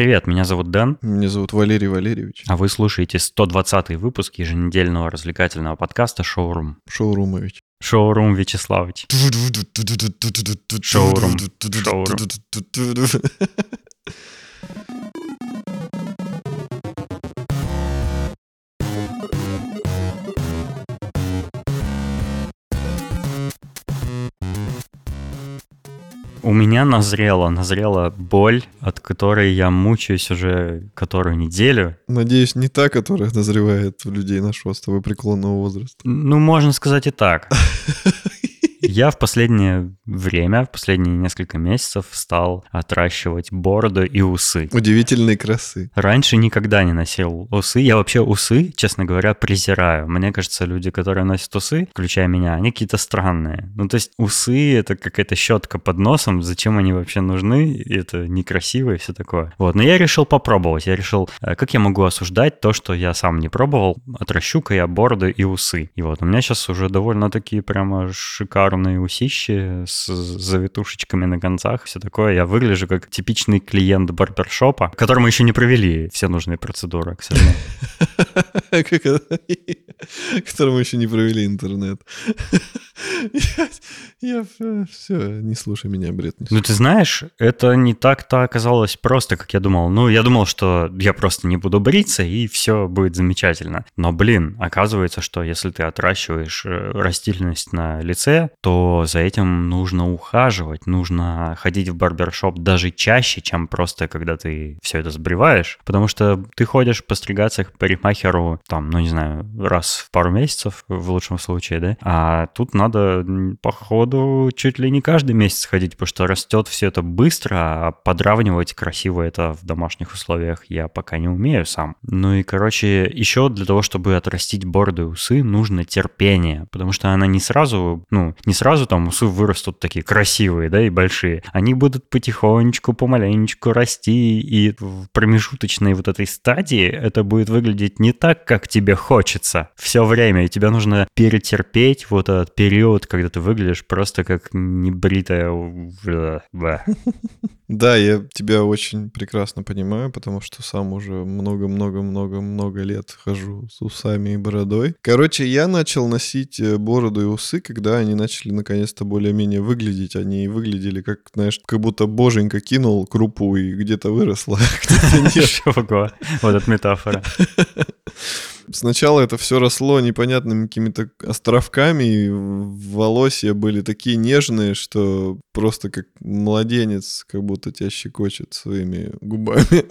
привет, меня зовут Дэн. Меня зовут Валерий Валерьевич. А вы слушаете 120-й выпуск еженедельного развлекательного подкаста «Шоурум». Шоурумович. Шоурум Вячеславович. Шоурум. Шоурум. У меня назрела, назрела боль, от которой я мучаюсь уже которую неделю. Надеюсь, не та, которая назревает у людей нашего с тобой преклонного возраста. Ну, можно сказать и так. Я в последнее время, в последние несколько месяцев стал отращивать бороду и усы. Удивительной красы. Раньше никогда не носил усы. Я вообще усы, честно говоря, презираю. Мне кажется, люди, которые носят усы, включая меня, они какие-то странные. Ну, то есть усы — это какая-то щетка под носом. Зачем они вообще нужны? Это некрасиво и все такое. Вот. Но я решил попробовать. Я решил, э, как я могу осуждать то, что я сам не пробовал. Отращу-ка я бороду и усы. И вот у меня сейчас уже довольно такие прямо шикарные усищи с завитушечками на концах, все такое. Я выгляжу как типичный клиент барбершопа, которому еще не провели все нужные процедуры, к сожалению. Которому еще не провели интернет. Я все, не слушай меня, бред. Ну, ты знаешь, это не так-то оказалось просто, как я думал. Ну, я думал, что я просто не буду бриться, и все будет замечательно. Но, блин, оказывается, что если ты отращиваешь э, растительность на лице, то за этим нужно ухаживать, нужно ходить в барбершоп даже чаще, чем просто когда ты все это сбриваешь. Потому что ты ходишь постригаться к парикмахеру, там, ну, не знаю, раз в пару месяцев, в лучшем случае, да? А тут надо, походу, чуть ли не каждый месяц ходить, потому что растет все это быстро, а подравнивать красиво это в домашних условиях я пока не умею сам. Ну и, короче, еще для того, чтобы отрастить бороду и усы, нужно терпение, потому что она не сразу, ну, не сразу там усы вырастут такие красивые, да, и большие. Они будут потихонечку, помаленечку расти, и в промежуточной вот этой стадии это будет выглядеть не так, как тебе хочется все время, и тебе нужно перетерпеть вот этот период, когда ты выглядишь просто как небритая... Да, я тебя очень прекрасно понимаю, потому что сам уже много-много-много-много лет хожу с усами и бородой. Короче, я начал носить э, бороду и усы, когда они начали наконец-то более-менее выглядеть. Они выглядели как, знаешь, как будто боженька кинул крупу и где-то выросла, где-то нет. Вот эта метафора. Сначала это все росло непонятными какими-то островками, и волосья были такие нежные, что просто как младенец как будто тебя щекочет своими губами.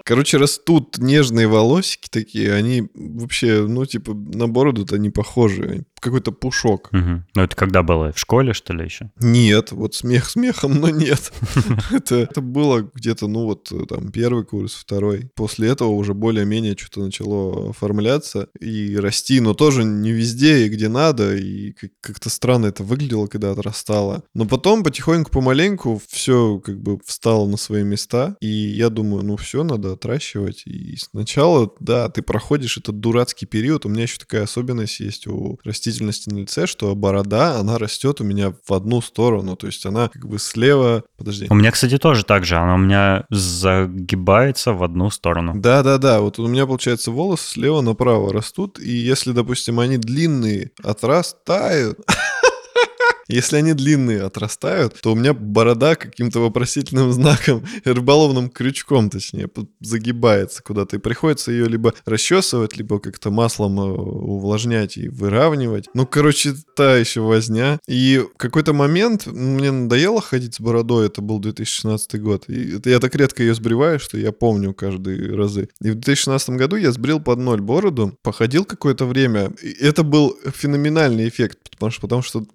Короче, растут нежные волосики такие, они вообще, ну, типа, на бороду-то не похожи какой-то пушок. Угу. Ну, это когда было? В школе, что ли, еще? Нет, вот смех смехом, но нет. это, это было где-то, ну, вот там первый курс, второй. После этого уже более-менее что-то начало оформляться и расти, но тоже не везде и где надо, и как-то странно это выглядело, когда отрастало. Но потом потихоньку, помаленьку все как бы встало на свои места, и я думаю, ну все, надо отращивать. И сначала, да, ты проходишь этот дурацкий период, у меня еще такая особенность есть у растений растительности на лице, что борода, она растет у меня в одну сторону, то есть она как бы слева... Подожди. У меня, кстати, тоже так же, она у меня загибается в одну сторону. Да-да-да, вот у меня, получается, волосы слева направо растут, и если, допустим, они длинные, отрастают... Если они длинные отрастают, то у меня борода каким-то вопросительным знаком, рыболовным крючком, точнее, загибается куда-то. И приходится ее либо расчесывать, либо как-то маслом э, увлажнять и выравнивать. Ну, короче, та еще возня. И в какой-то момент мне надоело ходить с бородой, это был 2016 год. И это я так редко ее сбриваю, что я помню каждые разы. И в 2016 году я сбрил под ноль бороду, походил какое-то время. И это был феноменальный эффект, потому что, потому что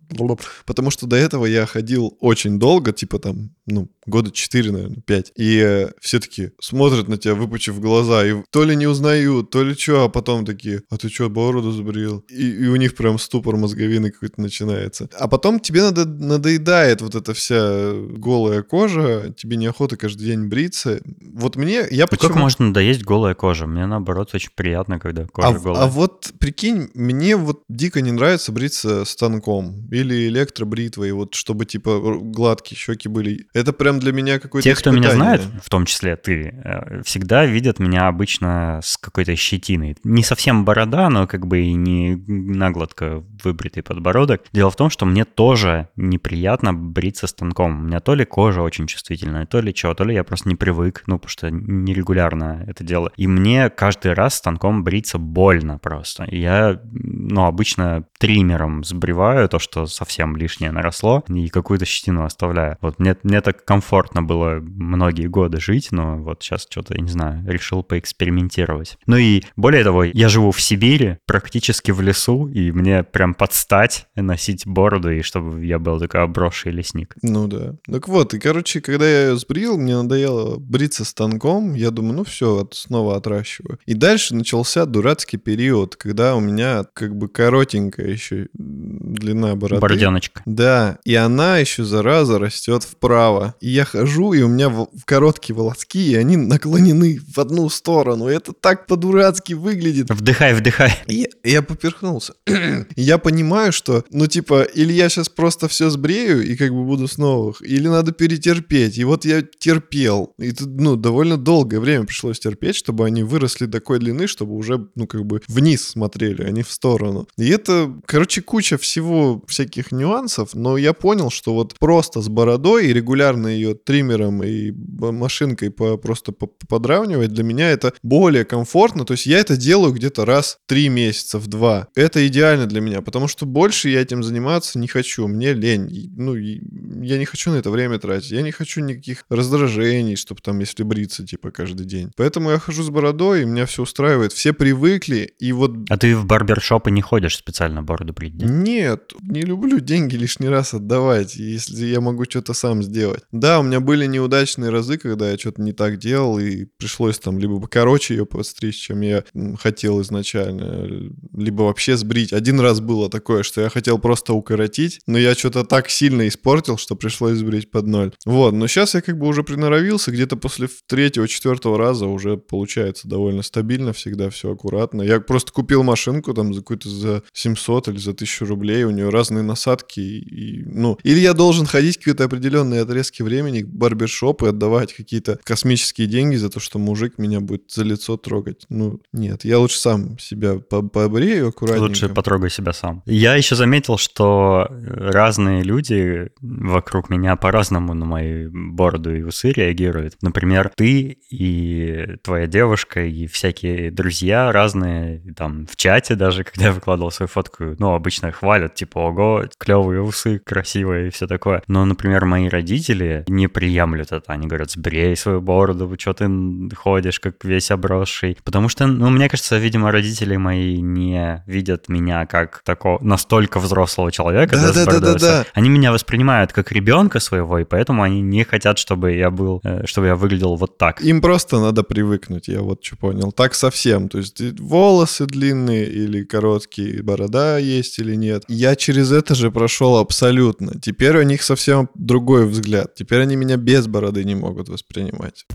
потому что до этого я ходил очень долго, типа там, ну, года 4, наверное, 5. И э, все таки смотрят на тебя, выпучив глаза, и то ли не узнают, то ли что, а потом такие, а ты что, бороду сбрил? И, и у них прям ступор мозговины какой-то начинается. А потом тебе надо, надоедает вот эта вся голая кожа, тебе неохота каждый день бриться. вот мне, я Ну почему... как можно надоесть голая кожа? Мне наоборот очень приятно, когда кожа А, голая. а вот прикинь, мне вот дико не нравится бриться станком или электробритвой, вот чтобы типа гладкие щеки были. Это прям для меня какой-то Те, кто меня знает, в том числе ты, э, всегда видят меня обычно с какой-то щетиной. Не совсем борода, но как бы и не нагладко выбритый подбородок. Дело в том, что мне тоже неприятно бриться станком. У меня то ли кожа очень чувствительная, то ли что, то ли я просто не привык, ну, потому что нерегулярно это дело. И мне каждый раз станком бриться больно просто. Я, ну, обычно триммером сбриваю то, что совсем лишнее наросло, и какую-то щетину оставляю. Вот мне, мне так комфортно было многие годы жить, но вот сейчас что-то, я не знаю, решил поэкспериментировать. Ну и более того, я живу в Сибири, практически в лесу, и мне прям подстать носить бороду, и чтобы я был такой обросший лесник. Ну да. Так вот, и короче, когда я ее сбрил, мне надоело бриться станком, я думаю, ну все, снова отращиваю. И дальше начался дурацкий период, когда у меня как бы коротенькая еще длина бороды. Бороденочка. Да, и она еще, зараза, растет вправо. И я хожу, и у меня в- короткие волоски, и они наклонены в одну сторону. И это так по-дурацки выглядит. Вдыхай, вдыхай. И я, я поперхнулся. Я понимаю, что, ну, типа, или я сейчас просто все сбрею и как бы буду с новых, или надо перетерпеть. И вот я терпел. И тут, ну, довольно долгое время пришлось терпеть, чтобы они выросли такой длины, чтобы уже, ну, как бы вниз смотрели, а не в сторону. И это, короче, куча всего всяких нюансов, но я понял, что вот просто с бородой и регулярно ее триммером и машинкой по, просто по- подравнивать, для меня это более комфортно. То есть я это делаю где-то раз в три месяца, в два. Это идеально для меня, потому что больше я этим заниматься не хочу. Мне лень. Ну, я не хочу на это время тратить. Я не хочу никаких раздражений, чтобы там, если бриться, типа, каждый день. Поэтому я хожу с бородой, и меня все устраивает. Все привыкли, и вот А ты в барбершопы не ходишь специально бороду брить? нет, не люблю деньги лишний раз отдавать, если я могу что-то сам сделать. Да, у меня были неудачные разы, когда я что-то не так делал, и пришлось там либо покороче ее подстричь, чем я хотел изначально, либо вообще сбрить. Один раз было такое, что я хотел просто укоротить, но я что-то так сильно испортил, что пришлось сбрить под ноль. Вот, но сейчас я как бы уже приноровился, где-то после третьего, четвертого раза уже получается довольно стабильно, всегда все аккуратно. Я просто купил машинку там за какую-то за 700 или за 1000 рублей, у нее разные насадки, и, ну, или я должен ходить какие-то определенные отрезки времени в барбершоп и отдавать какие-то космические деньги за то, что мужик меня будет за лицо трогать. Ну, нет, я лучше сам себя по- побрею аккуратненько. Лучше потрогай себя сам. Я еще заметил, что разные люди вокруг меня по-разному на мои бороду и усы реагируют. Например, ты и твоя девушка и всякие друзья разные, там в чате даже, когда я выкладывал свою фотку, ну, обычно хвалят, типа, ого, клевые усы, красивые и все такое. Но, например, мои родители не приемлют это. Они говорят, сбрей свою бороду, что ты ходишь, как весь обросший. Потому что, ну, мне кажется, видимо, родители мои не видят меня как такого настолько взрослого человека. Да, да, да, да, да. Они меня воспринимают как ребенка своего, и поэтому они не хотят, чтобы я был, э, чтобы я выглядел вот так. Им просто надо привыкнуть, я вот что понял. Так совсем. То есть волосы длинные или короткие, борода есть или нет. Я через это же прошел абсолютно. Теперь у них совсем другой взгляд. Теперь они меня без бороды не могут воспринимать.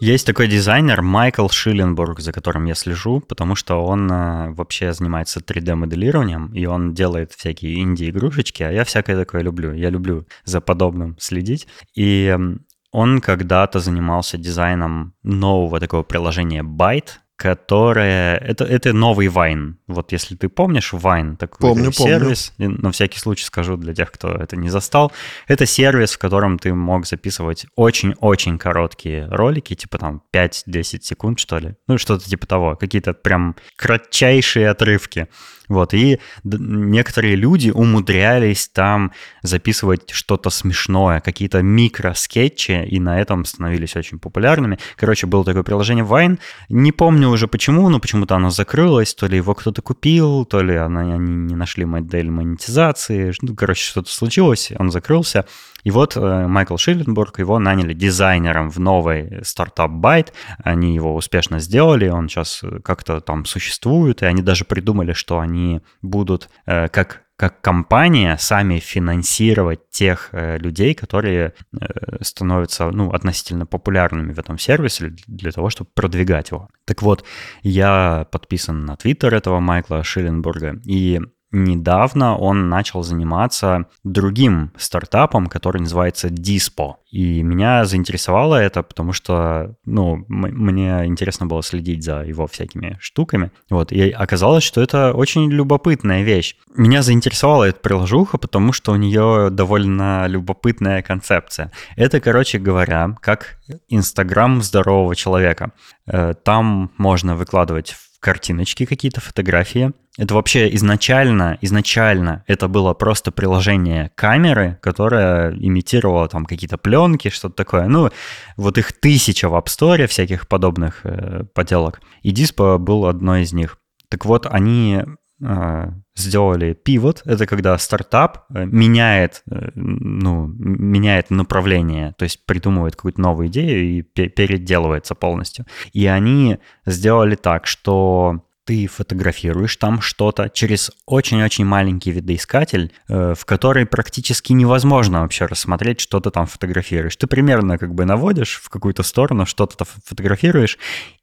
Есть такой дизайнер Майкл Шилленбург, за которым я слежу, потому что он э, вообще занимается 3D-моделированием, и он делает всякие инди-игрушечки, а я всякое такое люблю. Я люблю за подобным следить. И он когда-то занимался дизайном нового такого приложения Byte, которое... Это, это новый Vine. Вот если ты помнишь Vine, такой Помню, помню. сервис, и на всякий случай скажу для тех, кто это не застал, это сервис, в котором ты мог записывать очень-очень короткие ролики, типа там 5-10 секунд, что ли. Ну, что-то типа того. Какие-то прям кратчайшие отрывки. Вот, и некоторые люди умудрялись там записывать что-то смешное, какие-то микроскетчи, и на этом становились очень популярными. Короче, было такое приложение Vine. Не помню уже почему, но почему-то оно закрылось, то ли его кто-то купил, то ли они не нашли модель монетизации. Ну, короче, что-то случилось, он закрылся. И вот э, Майкл Шилленбург, его наняли дизайнером в новый стартап Byte. Они его успешно сделали, он сейчас как-то там существует, и они даже придумали, что они будут э, как как компания сами финансировать тех э, людей, которые э, становятся ну, относительно популярными в этом сервисе для того, чтобы продвигать его. Так вот, я подписан на твиттер этого Майкла Шилленбурга, и недавно он начал заниматься другим стартапом, который называется Dispo. И меня заинтересовало это, потому что, ну, мне интересно было следить за его всякими штуками. Вот, и оказалось, что это очень любопытная вещь. Меня заинтересовала эта приложуха, потому что у нее довольно любопытная концепция. Это, короче говоря, как Инстаграм здорового человека. Э, там можно выкладывать картиночки какие-то, фотографии. Это вообще изначально, изначально это было просто приложение камеры, которое имитировало там какие-то пленки, что-то такое. Ну, вот их тысяча в App Store, всяких подобных э, поделок. И Dispo был одной из них. Так вот, они сделали пивот. Это когда стартап э, меняет, э, ну, меняет направление, то есть придумывает какую-то новую идею и переделывается полностью. И они сделали так, что ты фотографируешь там что-то через очень-очень маленький видоискатель, э, в который практически невозможно вообще рассмотреть, что ты там фотографируешь. Ты примерно как бы наводишь в какую-то сторону, что-то фотографируешь,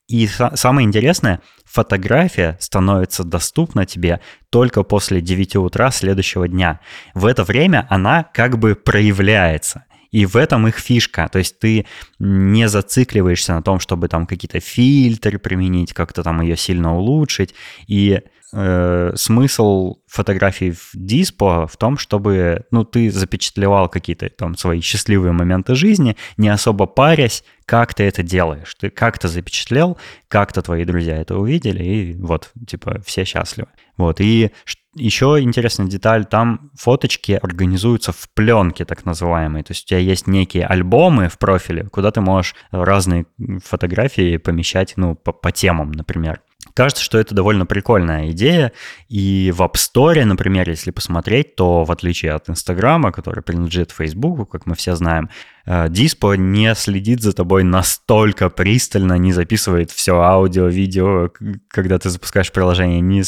и самое интересное, фотография становится доступна тебе только после 9 утра следующего дня. В это время она как бы проявляется. И в этом их фишка. То есть ты не зацикливаешься на том, чтобы там какие-то фильтры применить, как-то там ее сильно улучшить. И э, смысл фотографий в диспо в том, чтобы ну, ты запечатлевал какие-то там свои счастливые моменты жизни, не особо парясь, как ты это делаешь. Ты как-то запечатлел, как-то твои друзья это увидели, и вот, типа, все счастливы. Вот, и еще интересная деталь, там фоточки организуются в пленке так называемой. То есть у тебя есть некие альбомы в профиле, куда ты можешь разные фотографии помещать, ну, по, по темам, например. Кажется, что это довольно прикольная идея, и в App Store, например, если посмотреть, то в отличие от Инстаграма, который принадлежит Фейсбуку, как мы все знаем, Диспо э, не следит за тобой настолько пристально, не записывает все аудио, видео, когда ты запускаешь приложение, не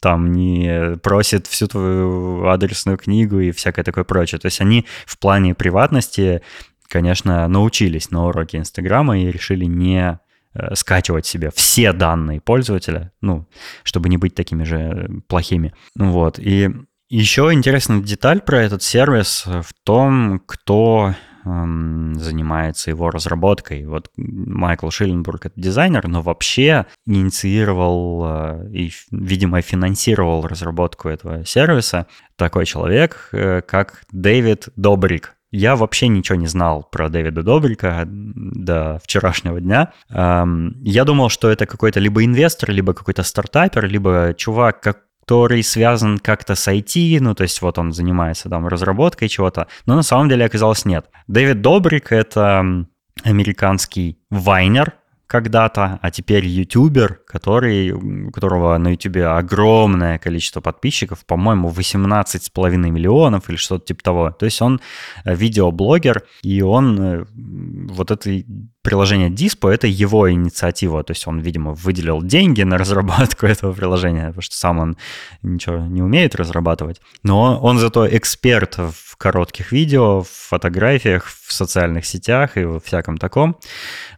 там не просит всю твою адресную книгу и всякое такое прочее. То есть они в плане приватности, конечно, научились на уроке Инстаграма и решили не скачивать себе все данные пользователя, ну, чтобы не быть такими же плохими. Вот. И еще интересная деталь про этот сервис в том, кто занимается его разработкой. Вот Майкл Шилленбург — это дизайнер, но вообще инициировал э, и, видимо, финансировал разработку этого сервиса такой человек, э, как Дэвид Добрик. Я вообще ничего не знал про Дэвида Добрика до вчерашнего дня. Я думал, что это какой-то либо инвестор, либо какой-то стартапер, либо чувак, который связан как-то с IT, ну, то есть вот он занимается там разработкой чего-то, но на самом деле оказалось нет. Дэвид Добрик — это американский вайнер, когда-то, а теперь ютубер, который, у которого на ютубе огромное количество подписчиков, по-моему, 18,5 миллионов или что-то типа того. То есть он э, видеоблогер, и он э, вот это приложение Dispo — это его инициатива. То есть он, видимо, выделил деньги на разработку этого приложения, потому что сам он ничего не умеет разрабатывать. Но он зато эксперт в коротких видео, в фотографиях, в социальных сетях и во всяком таком.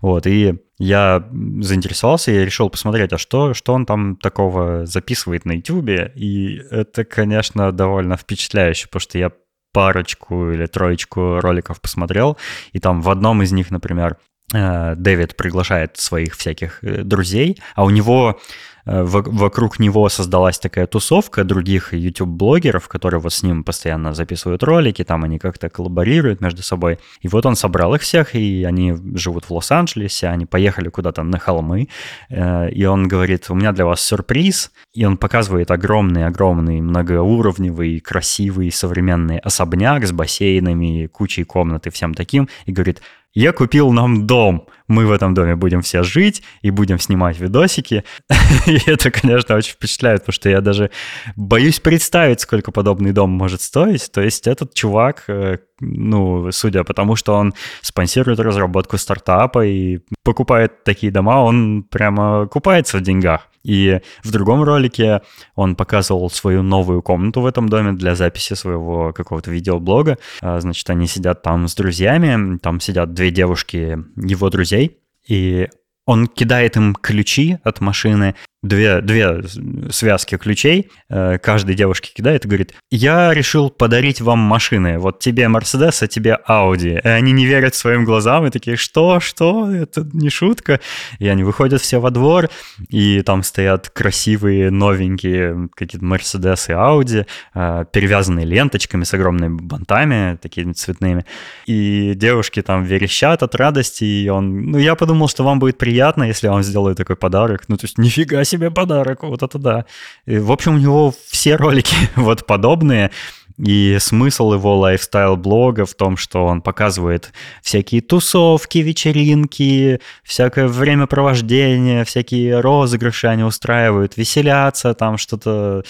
Вот, и я заинтересовался и решил посмотреть, а что, что он там такого записывает на YouTube. И это, конечно, довольно впечатляюще, потому что я парочку или троечку роликов посмотрел, и там в одном из них, например, Дэвид приглашает своих всяких э, друзей, а у него Э, вокруг него создалась такая тусовка других YouTube-блогеров, которые вот с ним постоянно записывают ролики, там они как-то коллаборируют между собой. И вот он собрал их всех, и они живут в Лос-Анджелесе, они поехали куда-то на холмы, э, и он говорит, у меня для вас сюрприз, и он показывает огромный-огромный многоуровневый, красивый, современный особняк с бассейнами, кучей комнат и всем таким, и говорит, я купил нам дом, мы в этом доме будем все жить и будем снимать видосики. И это, конечно, очень впечатляет, потому что я даже боюсь представить, сколько подобный дом может стоить. То есть этот чувак, э, ну, судя по тому, что он спонсирует разработку стартапа и покупает такие дома, он прямо купается в деньгах. И в другом ролике он показывал свою новую комнату в этом доме для записи своего какого-то видеоблога. А, значит, они сидят там с друзьями, там сидят две девушки его друзей, и он кидает им ключи от машины, две, две связки ключей, э, каждой девушке кидает и говорит, я решил подарить вам машины, вот тебе Мерседес, а тебе Ауди. И они не верят своим глазам и такие, что, что, это не шутка. И они выходят все во двор, и там стоят красивые, новенькие какие-то Мерседес и Ауди, э, перевязанные ленточками с огромными бантами, такими цветными. И девушки там верещат от радости, и он, ну, я подумал, что вам будет приятно, если я вам сделаю такой подарок. Ну, то есть, нифига себе подарок, вот это да. И, в общем, у него все ролики вот подобные. И смысл его лайфстайл-блога в том, что он показывает всякие тусовки, вечеринки, всякое времяпровождение, всякие розыгрыши они устраивают, веселятся, там что-то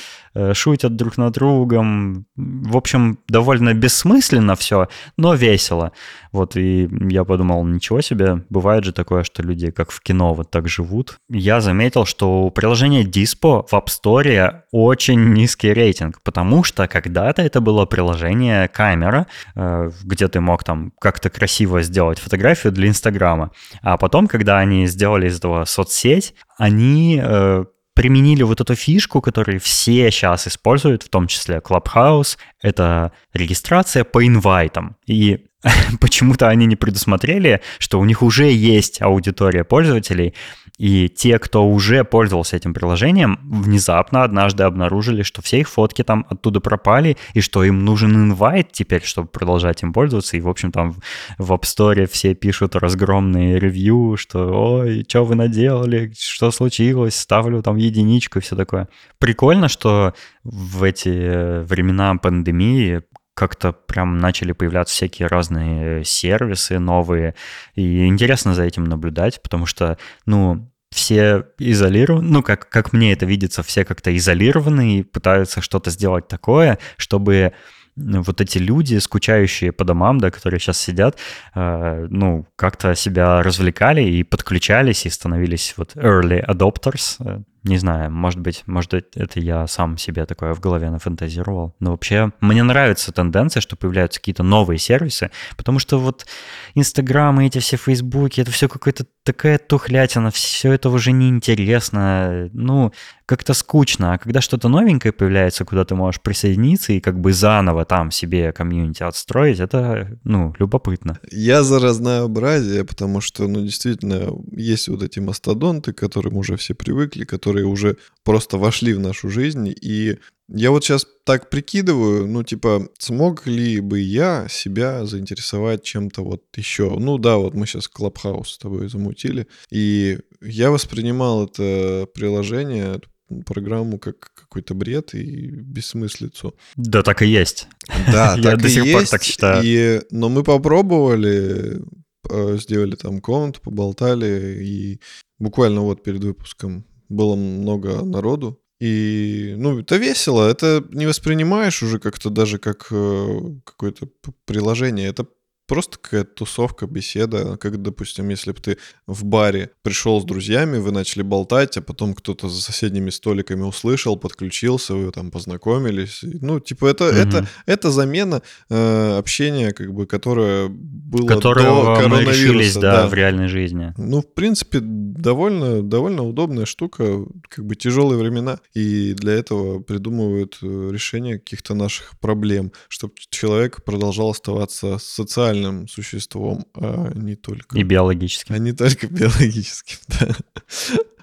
шутят друг над другом. В общем, довольно бессмысленно все, но весело. Вот, и я подумал, ничего себе, бывает же такое, что люди как в кино вот так живут. Я заметил, что у приложения Dispo в App Store очень низкий рейтинг, потому что когда-то это было приложение камера, э, где ты мог там как-то красиво сделать фотографию для Инстаграма. А потом, когда они сделали из этого соцсеть, они э, применили вот эту фишку, которую все сейчас используют, в том числе Clubhouse, это регистрация по инвайтам. И почему-то они не предусмотрели, что у них уже есть аудитория пользователей, и те, кто уже пользовался этим приложением, внезапно однажды обнаружили, что все их фотки там оттуда пропали, и что им нужен инвайт теперь, чтобы продолжать им пользоваться. И, в общем, там в App Store все пишут разгромные ревью, что «Ой, что вы наделали? Что случилось? Ставлю там единичку» и все такое. Прикольно, что в эти времена пандемии как-то прям начали появляться всякие разные сервисы новые. И интересно за этим наблюдать, потому что, ну, все изолированы, ну, как, как мне это видится, все как-то изолированы и пытаются что-то сделать такое, чтобы вот эти люди, скучающие по домам, да, которые сейчас сидят, э, ну, как-то себя развлекали и подключались, и становились вот early adopters, э, не знаю, может быть, может быть, это я сам себе такое в голове нафантазировал. Но вообще мне нравится тенденция, что появляются какие-то новые сервисы, потому что вот Инстаграм и эти все Фейсбуки, это все какая-то такая тухлятина, все это уже неинтересно, ну, как-то скучно. А когда что-то новенькое появляется, куда ты можешь присоединиться и как бы заново там себе комьюнити отстроить, это, ну, любопытно. Я за разнообразие, потому что, ну, действительно, есть вот эти мастодонты, к которым уже все привыкли, которые уже просто вошли в нашу жизнь. И я вот сейчас так прикидываю, ну, типа, смог ли бы я себя заинтересовать чем-то вот еще? Ну да, вот мы сейчас Клабхаус с тобой замутили, и я воспринимал это приложение, программу как какой-то бред и бессмыслицу. Да, так и есть. Да, так Я до сих пор так считаю. И, но мы попробовали, э, сделали там комнату, поболтали, и буквально вот перед выпуском было много народу. И, ну, это весело, это не воспринимаешь уже как-то даже как э, какое-то приложение. Это просто какая-то тусовка, беседа, как, допустим, если бы ты в баре пришел с друзьями, вы начали болтать, а потом кто-то за соседними столиками услышал, подключился, вы там познакомились. Ну, типа, это, угу. это, это замена э, общения, как бы, которое было Которого до коронавируса. Мы решились, да, да, в реальной жизни. Ну, в принципе, довольно, довольно удобная штука, как бы тяжелые времена, и для этого придумывают э, решение каких-то наших проблем, чтобы человек продолжал оставаться социальным социальным существом, а не только... И биологическим. А не только биологическим, да.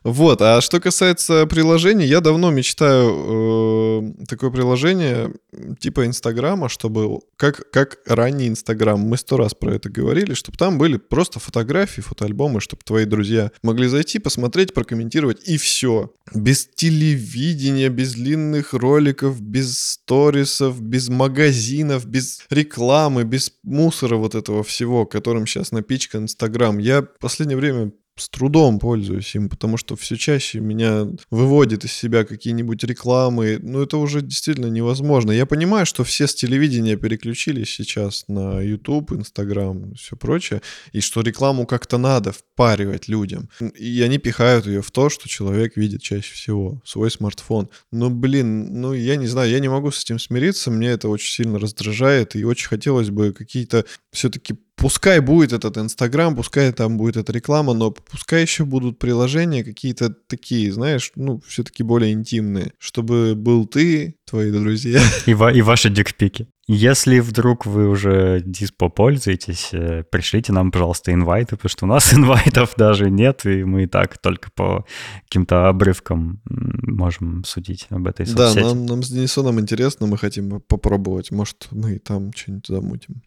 Вот, а что касается приложений, я давно мечтаю э, такое приложение типа Инстаграма, чтобы, как, как ранний Инстаграм, мы сто раз про это говорили, чтобы там были просто фотографии, фотоальбомы, чтобы твои друзья могли зайти, посмотреть, прокомментировать, и все. Без телевидения, без длинных роликов, без сторисов, без магазинов, без рекламы, без мусора вот этого всего, которым сейчас напичкан Инстаграм. Я в последнее время с трудом пользуюсь им, потому что все чаще меня выводит из себя какие-нибудь рекламы. Ну, это уже действительно невозможно. Я понимаю, что все с телевидения переключились сейчас на YouTube, Instagram, все прочее, и что рекламу как-то надо впаривать людям. И они пихают ее в то, что человек видит чаще всего, свой смартфон. Но, блин, ну, я не знаю, я не могу с этим смириться, мне это очень сильно раздражает, и очень хотелось бы какие-то все-таки Пускай будет этот Инстаграм, пускай там будет эта реклама, но пускай еще будут приложения какие-то такие, знаешь, ну, все-таки более интимные, чтобы был ты, твои друзья. И, ва- и ваши дикпики. Если вдруг вы уже диспо пользуетесь, э, пришлите нам, пожалуйста, инвайты, потому что у нас инвайтов даже нет, и мы и так только по каким-то обрывкам можем судить об этой соцсети. Да, нам, нам с Денисоном интересно, мы хотим попробовать. Может, мы там что-нибудь замутим.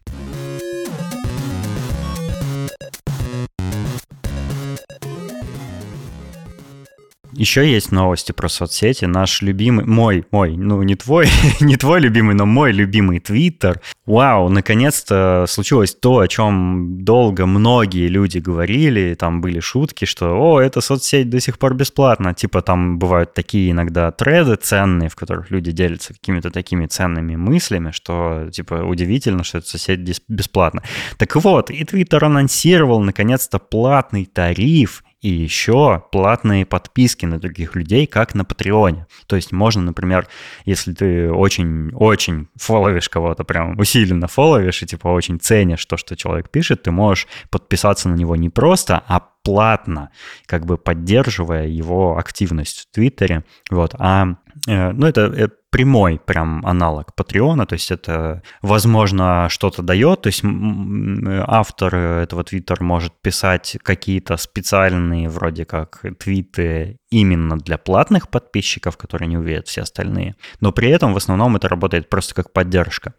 Еще есть новости про соцсети. Наш любимый, мой, мой, ну не твой, не твой любимый, но мой любимый Твиттер. Вау, наконец-то случилось то, о чем долго многие люди говорили. Там были шутки, что, о, эта соцсеть до сих пор бесплатна. Типа там бывают такие иногда треды ценные, в которых люди делятся какими-то такими ценными мыслями, что, типа, удивительно, что эта соцсеть бесплатна. Так вот, и Твиттер анонсировал наконец-то платный тариф и еще платные подписки на других людей, как на Патреоне. То есть можно, например, если ты очень-очень фоловишь кого-то, прям усиленно фоловишь и типа очень ценишь то, что человек пишет, ты можешь подписаться на него не просто, а платно, как бы поддерживая его активность в Твиттере. Вот. А, э, ну, это э, прямой прям аналог Патреона, то есть это, возможно, что-то дает, то есть автор этого твиттера может писать какие-то специальные вроде как твиты именно для платных подписчиков, которые не увидят все остальные, но при этом в основном это работает просто как поддержка.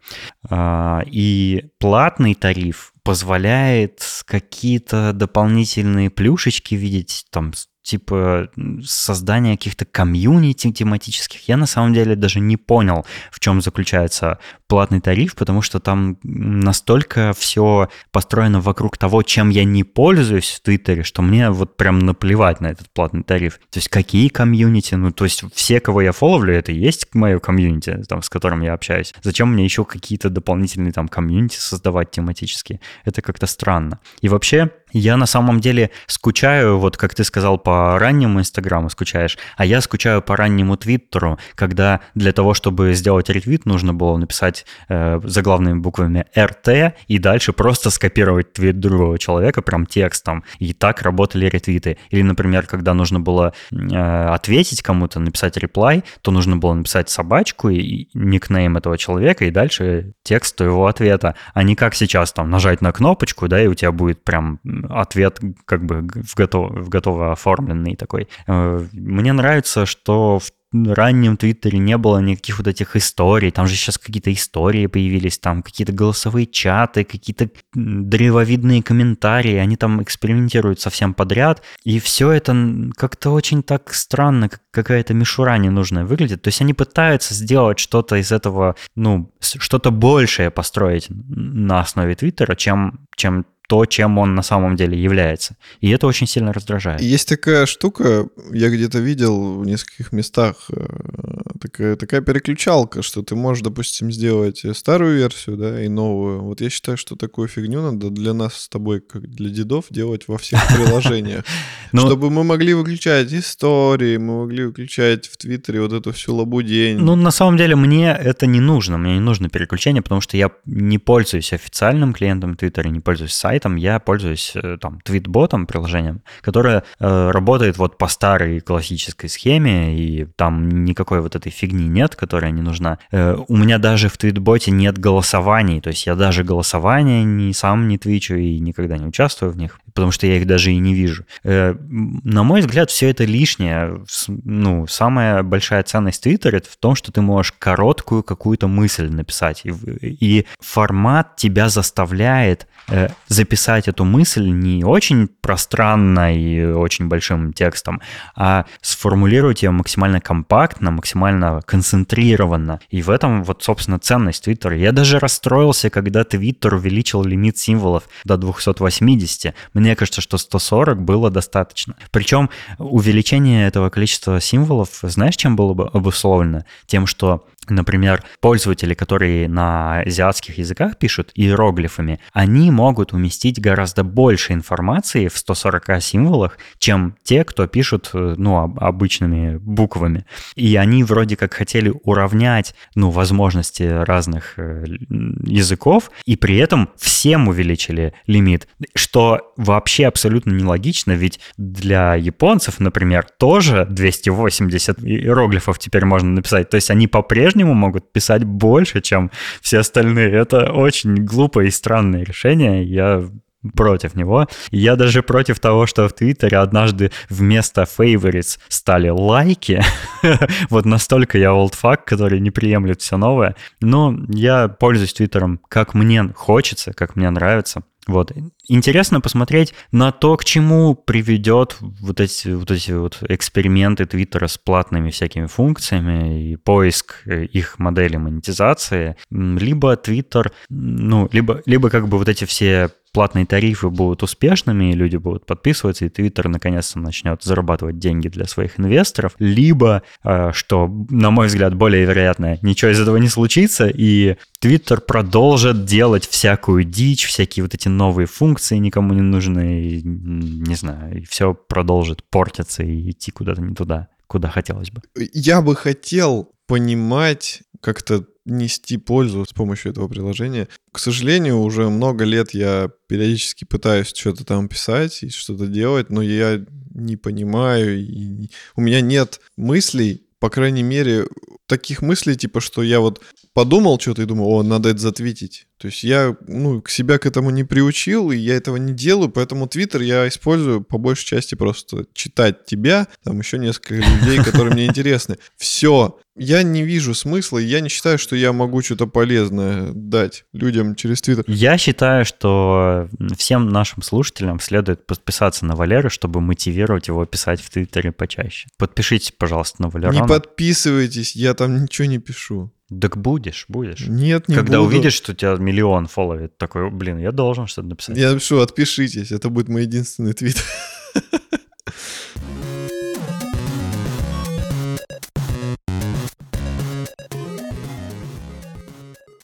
А, и платный тариф позволяет какие-то дополнительные плюшечки видеть, там типа создания каких-то комьюнити тематических. Я на самом деле даже не понял, в чем заключается платный тариф, потому что там настолько все построено вокруг того, чем я не пользуюсь в Твиттере, что мне вот прям наплевать на этот платный тариф. То есть какие комьюнити, ну то есть все, кого я фоловлю, это и есть мое комьюнити, там, с которым я общаюсь. Зачем мне еще какие-то дополнительные там комьюнити создавать тематические? Это как-то странно. И вообще, я на самом деле скучаю, вот как ты сказал, по раннему Инстаграму скучаешь, а я скучаю по раннему Твиттеру, когда для того, чтобы сделать ретвит, нужно было написать э, заглавными буквами РТ и дальше просто скопировать твит другого человека прям текстом. И так работали ретвиты. Или, например, когда нужно было э, ответить кому-то, написать реплай, то нужно было написать собачку и никнейм этого человека и дальше текст твоего ответа, а не как сейчас там нажать на кнопочку, да, и у тебя будет прям ответ как бы в, готов, в готово оформленный такой. Э, мне нравится, что в раннем Твиттере не было никаких вот этих историй. Там же сейчас какие-то истории появились, там какие-то голосовые чаты, какие-то древовидные комментарии. Они там экспериментируют совсем подряд. И все это как-то очень так странно, какая-то мишура ненужная выглядит. То есть они пытаются сделать что-то из этого, ну, что-то большее построить на основе Твиттера, чем, чем то, чем он на самом деле является. И это очень сильно раздражает. Есть такая штука, я где-то видел в нескольких местах, э, такая, такая переключалка, что ты можешь, допустим, сделать старую версию, да, и новую. Вот я считаю, что такую фигню надо для нас с тобой, как для дедов, делать во всех приложениях. Ну, Чтобы мы могли выключать истории, мы могли выключать в Твиттере вот эту всю лабудень. Ну, на самом деле, мне это не нужно. Мне не нужно переключение, потому что я не пользуюсь официальным клиентом Твиттера, не пользуюсь сайтом. Я пользуюсь э, там твитботом, приложением, которое э, работает вот по старой классической схеме, и там никакой вот этой фигни нет, которая не нужна. Э, у меня даже в твитботе нет голосований, то есть я даже голосования не сам не твичу и никогда не участвую в них, потому что я их даже и не вижу. Э, на мой взгляд, все это лишнее. Ну, самая большая ценность Твиттера в том, что ты можешь короткую какую-то мысль написать, и, и формат тебя заставляет э, записать эту мысль не очень пространно и очень большим текстом, а сформулировать ее максимально компактно, максимально концентрированно. И в этом вот, собственно, ценность Твиттера. Я даже расстроился, когда Твиттер увеличил лимит символов до 280. Мне Мне кажется, что 140 было достаточно. Причем увеличение этого количества символов, знаешь, чем было бы обусловлено? Тем, что Например, пользователи, которые на азиатских языках пишут иероглифами, они могут уместить гораздо больше информации в 140 символах, чем те, кто пишут э, ну, обычными буквами. И они вроде как хотели уравнять ну, возможности разных э, языков, и при этом всем увеличили лимит, что вообще абсолютно нелогично, ведь для японцев, например, тоже 280 иероглифов теперь можно написать, то есть они по-прежнему по-прежнему могут писать больше, чем все остальные. Это очень глупое и странное решение. Я против него. Я даже против того, что в Твиттере однажды вместо favorites стали лайки. вот настолько я олдфак, который не приемлет все новое. Но я пользуюсь Твиттером как мне хочется, как мне нравится. Вот. Интересно посмотреть на то, к чему приведет вот эти вот, эти вот эксперименты Твиттера с платными всякими функциями и поиск э, их модели монетизации. Либо Твиттер, ну, либо, либо как бы вот эти все платные тарифы будут успешными, и люди будут подписываться, и Twitter наконец-то начнет зарабатывать деньги для своих инвесторов, либо, э, что, на мой взгляд, более вероятно, ничего из этого не случится, и Twitter продолжит делать всякую дичь, всякие вот эти новые функции никому не нужны, не знаю, и все продолжит портиться и идти куда-то не туда, куда хотелось бы. Я бы хотел понимать как-то нести пользу с помощью этого приложения. К сожалению, уже много лет я периодически пытаюсь что-то там писать и что-то делать, но я не понимаю, и у меня нет мыслей, по крайней мере, таких мыслей, типа, что я вот подумал что-то и думал, о, надо это затвитить. То есть я, ну, себя к этому не приучил, и я этого не делаю, поэтому Твиттер я использую по большей части просто читать тебя, там еще несколько людей, которые мне интересны. Все. Я не вижу смысла, и я не считаю, что я могу что-то полезное дать людям через Твиттер. Я считаю, что всем нашим слушателям следует подписаться на Валеру, чтобы мотивировать его писать в Твиттере почаще. Подпишитесь, пожалуйста, на Валеру. Не подписывайтесь, я там ничего не пишу. Так будешь, будешь. Нет, не Когда буду. увидишь, что у тебя миллион фолловит, такой, блин, я должен что-то написать. Я напишу, отпишитесь, это будет мой единственный твит.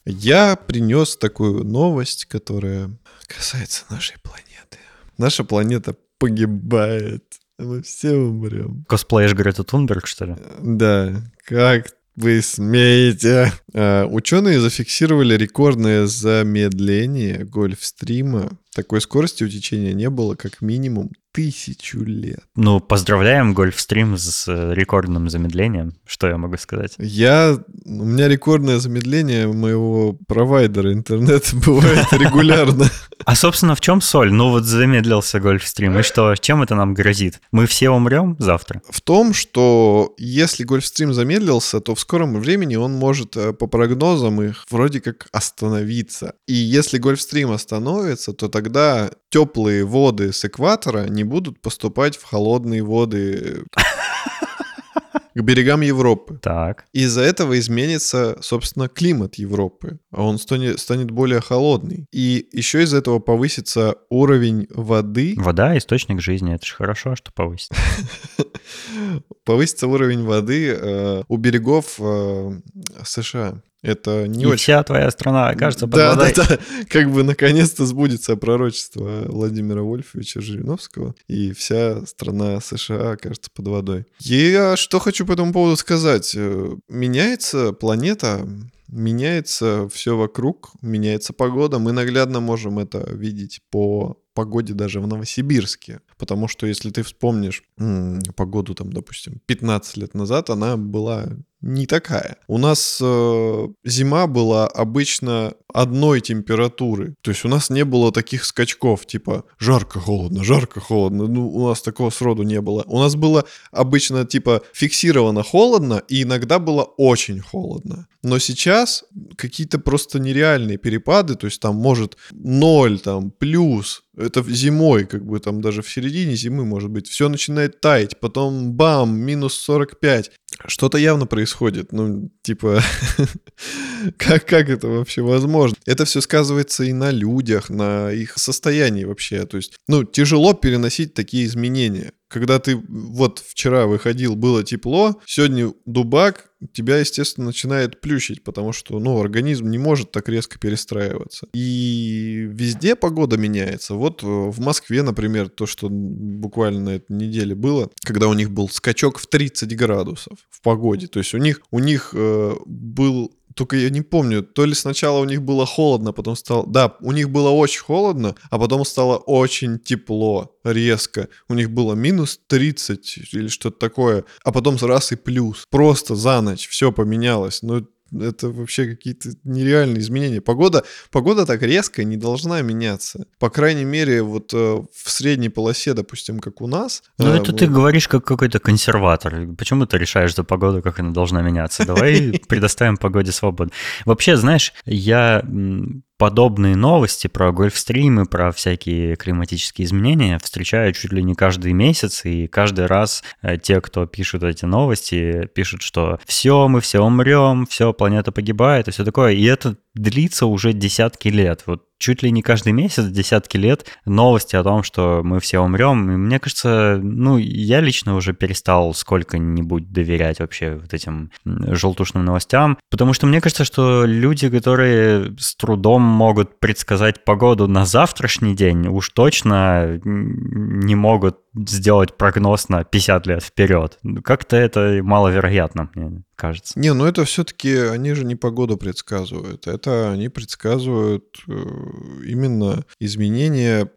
Я принес такую новость, которая касается нашей планеты. Наша планета погибает. Мы все умрем. Косплеишь Грета Тунберг, что ли? Да, как вы смеете. А, ученые зафиксировали рекордное замедление гольфстрима. Такой скорости у течения не было как минимум тысячу лет. Ну, поздравляем Гольфстрим с э, рекордным замедлением. Что я могу сказать? Я... У меня рекордное замедление моего провайдера интернета бывает регулярно. А, собственно, в чем соль? Ну, вот замедлился Гольфстрим. И что? Чем это нам грозит? Мы все умрем завтра? В том, что если Гольфстрим замедлился, то в скором времени он может, э, по прогнозам их, вроде как остановиться. И если Гольфстрим остановится, то тогда теплые воды с экватора не будут поступать в холодные воды к берегам Европы. Так. Из-за этого изменится, собственно, климат Европы. Он станет, станет более холодный. И еще из-за этого повысится уровень воды. Вода — источник жизни. Это же хорошо, что повысится. Повысится уровень воды э, у берегов э, США. Это не И очень... вся твоя страна окажется под да, водой. да, да. Как бы наконец-то сбудется пророчество Владимира Вольфовича Жириновского, и вся страна США окажется под водой. Я что хочу по этому поводу сказать. Э, Меняется планета, меняется все вокруг, меняется погода. Мы наглядно можем это видеть по погоде даже в Новосибирске. Потому что если ты вспомнишь м, погоду там, допустим, 15 лет назад, она была не такая. У нас э, зима была обычно одной температуры. То есть у нас не было таких скачков, типа жарко-холодно, жарко-холодно. Ну, у нас такого сроду не было. У нас было обычно типа фиксировано холодно, и иногда было очень холодно. Но сейчас какие-то просто нереальные перепады, то есть там может 0, там плюс, Это зимой, как бы там даже в середине зимы, может быть, все начинает таять, потом бам, минус 45. Что-то явно происходит. Ну, типа, как, как это вообще возможно? Это все сказывается и на людях, на их состоянии вообще. То есть, ну, тяжело переносить такие изменения. Когда ты вот вчера выходил, было тепло, сегодня дубак, тебя, естественно, начинает плющить, потому что, ну, организм не может так резко перестраиваться. И везде погода меняется. Вот э, в Москве, например, то, что буквально на этой неделе было, когда у них был скачок в 30 градусов в погоде. То есть у них, у них э, был только я не помню, то ли сначала у них было холодно, потом стало... Да, у них было очень холодно, а потом стало очень тепло, резко. У них было минус 30 или что-то такое, а потом раз и плюс. Просто за ночь все поменялось. Ну, это вообще какие-то нереальные изменения. Погода, погода так резко не должна меняться. По крайней мере, вот э, в средней полосе, допустим, как у нас. Ну, э, это ты говоришь как какой-то консерватор. Почему ты решаешь за погоду, как она должна меняться? Давай предоставим погоде свободу. Вообще, знаешь, я подобные новости про гольфстримы, про всякие климатические изменения встречаю чуть ли не каждый месяц, и каждый раз э, те, кто пишут эти новости, пишут, что все, мы все умрем, все, планета погибает и все такое. И это длится уже десятки лет. Вот чуть ли не каждый месяц, десятки лет новости о том, что мы все умрем. И мне кажется, ну, я лично уже перестал сколько-нибудь доверять вообще вот этим желтушным новостям, потому что мне кажется, что люди, которые с трудом могут предсказать погоду на завтрашний день, уж точно не могут сделать прогноз на 50 лет вперед. Как-то это маловероятно, мне кажется. Не, ну это все-таки они же не погоду предсказывают. Это они предсказывают э, именно изменения...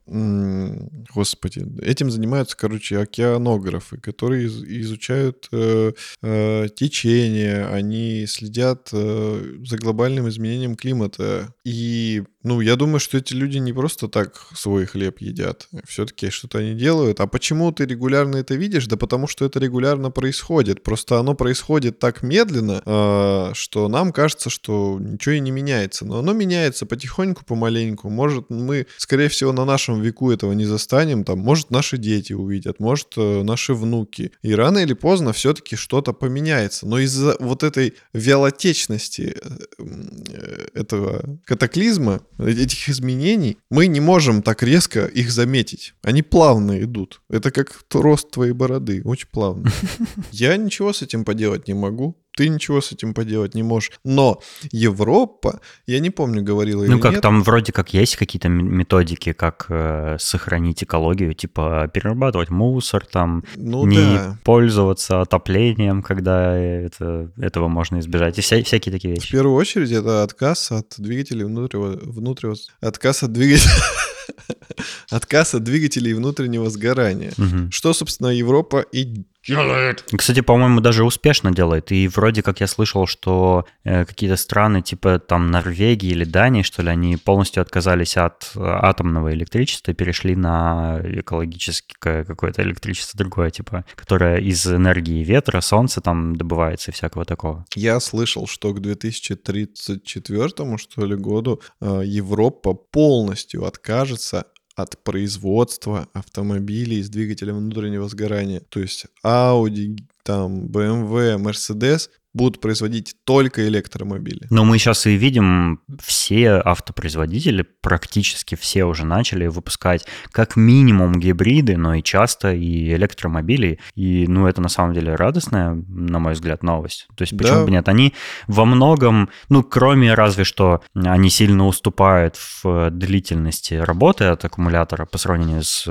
Господи, этим занимаются, короче, океанографы, которые изучают э, э, течение, они следят за глобальным изменением климата. И ну, я думаю, что эти люди не просто так свой хлеб едят. Все-таки что-то они делают. А почему ты регулярно это видишь? Да потому что это регулярно происходит. Просто оно происходит так медленно, э, что нам кажется, что ничего и не меняется. Но оно меняется потихоньку, помаленьку. Может, мы, скорее всего, на нашем веку этого не застанем. Там, может, наши дети увидят, может, э, наши внуки. И рано или поздно все-таки что-то поменяется. Но из-за вот этой вялотечности э, этого катаклизма этих изменений, мы не можем так резко их заметить. Они плавно идут. Это как рост твоей бороды, очень плавно. Я ничего с этим поделать не могу ты ничего с этим поделать не можешь. Но Европа, я не помню, говорила Ну как, нет. там вроде как есть какие-то методики, как э, сохранить экологию, типа перерабатывать мусор, там, ну, не да. пользоваться отоплением, когда это, этого можно избежать, и вся, всякие такие вещи. В первую очередь это отказ от двигателей внутреннего, внутреннего отказ от двигателей отказ от двигателей внутреннего сгорания. Угу. Что, собственно, Европа и делает. Кстати, по-моему, даже успешно делает. И вроде как я слышал, что э, какие-то страны, типа там Норвегии или Дании, что ли, они полностью отказались от атомного электричества и перешли на экологическое какое-то электричество другое, типа, которое из энергии ветра, солнца там добывается и всякого такого. Я слышал, что к 2034 что ли году э, Европа полностью откажется от производства автомобилей с двигателем внутреннего сгорания. То есть Audi, там BMW, Mercedes будут производить только электромобили. Но мы сейчас и видим, все автопроизводители, практически все уже начали выпускать как минимум гибриды, но и часто и электромобили. И, ну, это на самом деле радостная, на мой взгляд, новость. То есть, почему да. бы нет? Они во многом, ну, кроме разве что они сильно уступают в длительности работы от аккумулятора по сравнению с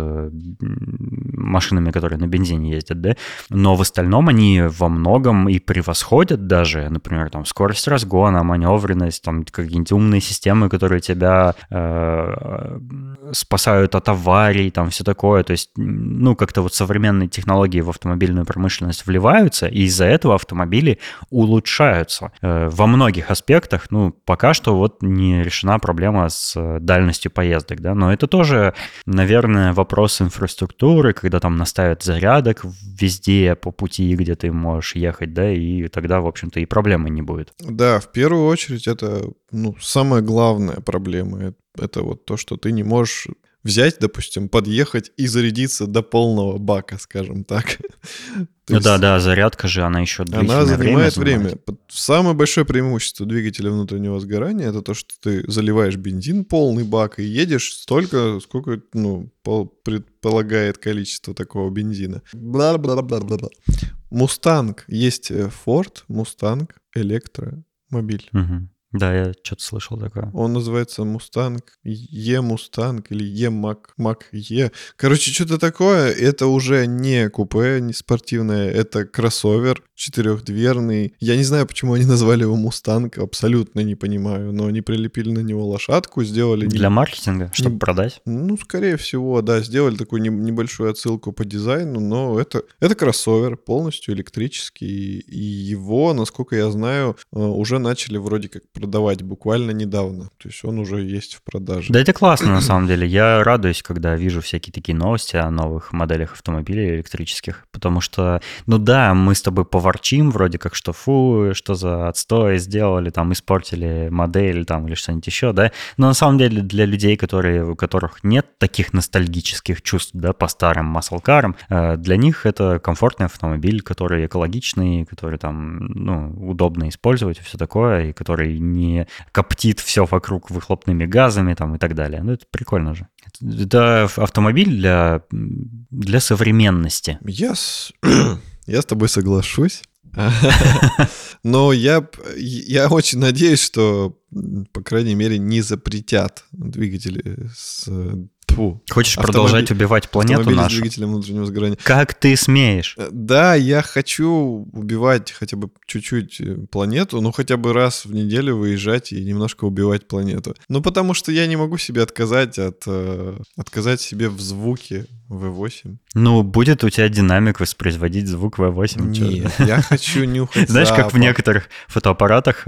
машинами, которые на бензине ездят, да, но в остальном они во многом и превосходят подходят даже, например, там скорость разгона, маневренность, там какие-нибудь умные системы, которые тебя э, спасают от аварий, там все такое. То есть, ну, как-то вот современные технологии в автомобильную промышленность вливаются, и из-за этого автомобили улучшаются э, во многих аспектах. Ну, пока что вот не решена проблема с дальностью поездок, да, но это тоже, наверное, вопрос инфраструктуры, когда там наставят зарядок везде по пути, где ты можешь ехать, да, и тогда в общем-то, и проблемы не будет. Да, в первую очередь это ну, самая главная проблема. Это вот то, что ты не можешь взять, допустим, подъехать и зарядиться до полного бака, скажем так. Ну да, да, зарядка же, она еще Она занимает время. время. Самое большое преимущество двигателя внутреннего сгорания это то, что ты заливаешь бензин полный бак и едешь столько, сколько ну, предполагает количество такого бензина. Бла-бла-бла-бла-бла. Мустанг. Есть Ford Mustang, электромобиль. Угу. Да, я что-то слышал такое. Он называется Mustang, E Mustang или E Mach, Mach-E. Короче, что-то такое. Это уже не купе, не спортивное, это кроссовер четырехдверный. Я не знаю, почему они назвали его Мустанг, абсолютно не понимаю, но они прилепили на него лошадку, сделали... Для маркетинга, чтобы не... продать? Ну, скорее всего, да, сделали такую небольшую отсылку по дизайну, но это, это кроссовер, полностью электрический, и его, насколько я знаю, э, уже начали вроде как продавать буквально недавно. То есть он уже есть в продаже. Да это классно на самом деле. Я радуюсь, когда вижу всякие такие новости о новых моделях автомобилей электрических, потому что, ну да, мы с тобой поворчим вроде как, что фу, что за отстой сделали, там испортили модель там или что-нибудь еще, да. Но на самом деле для людей, которые, у которых нет таких ностальгических чувств, да, по старым маслкарам, э, для них это комфортный автомобиль, который экологичный, который там, ну, удобно использовать и все такое, и который не коптит все вокруг выхлопными газами там и так далее. Ну, это прикольно же. Это автомобиль для, для современности. Я я с тобой соглашусь. Но я, я очень надеюсь, что, по крайней мере, не запретят двигатели с Фу. Хочешь Автомобиль... продолжать убивать планету нашу? с двигателем внутреннего сгорания. Как ты смеешь? Э, да, я хочу убивать хотя бы чуть-чуть э, планету, ну хотя бы раз в неделю выезжать и немножко убивать планету. Ну потому что я не могу себе отказать от... Э, отказать себе в звуке V8. Ну, будет у тебя динамик воспроизводить звук V8? Нет, я хочу нюхать Знаешь, как в некоторых фотоаппаратах,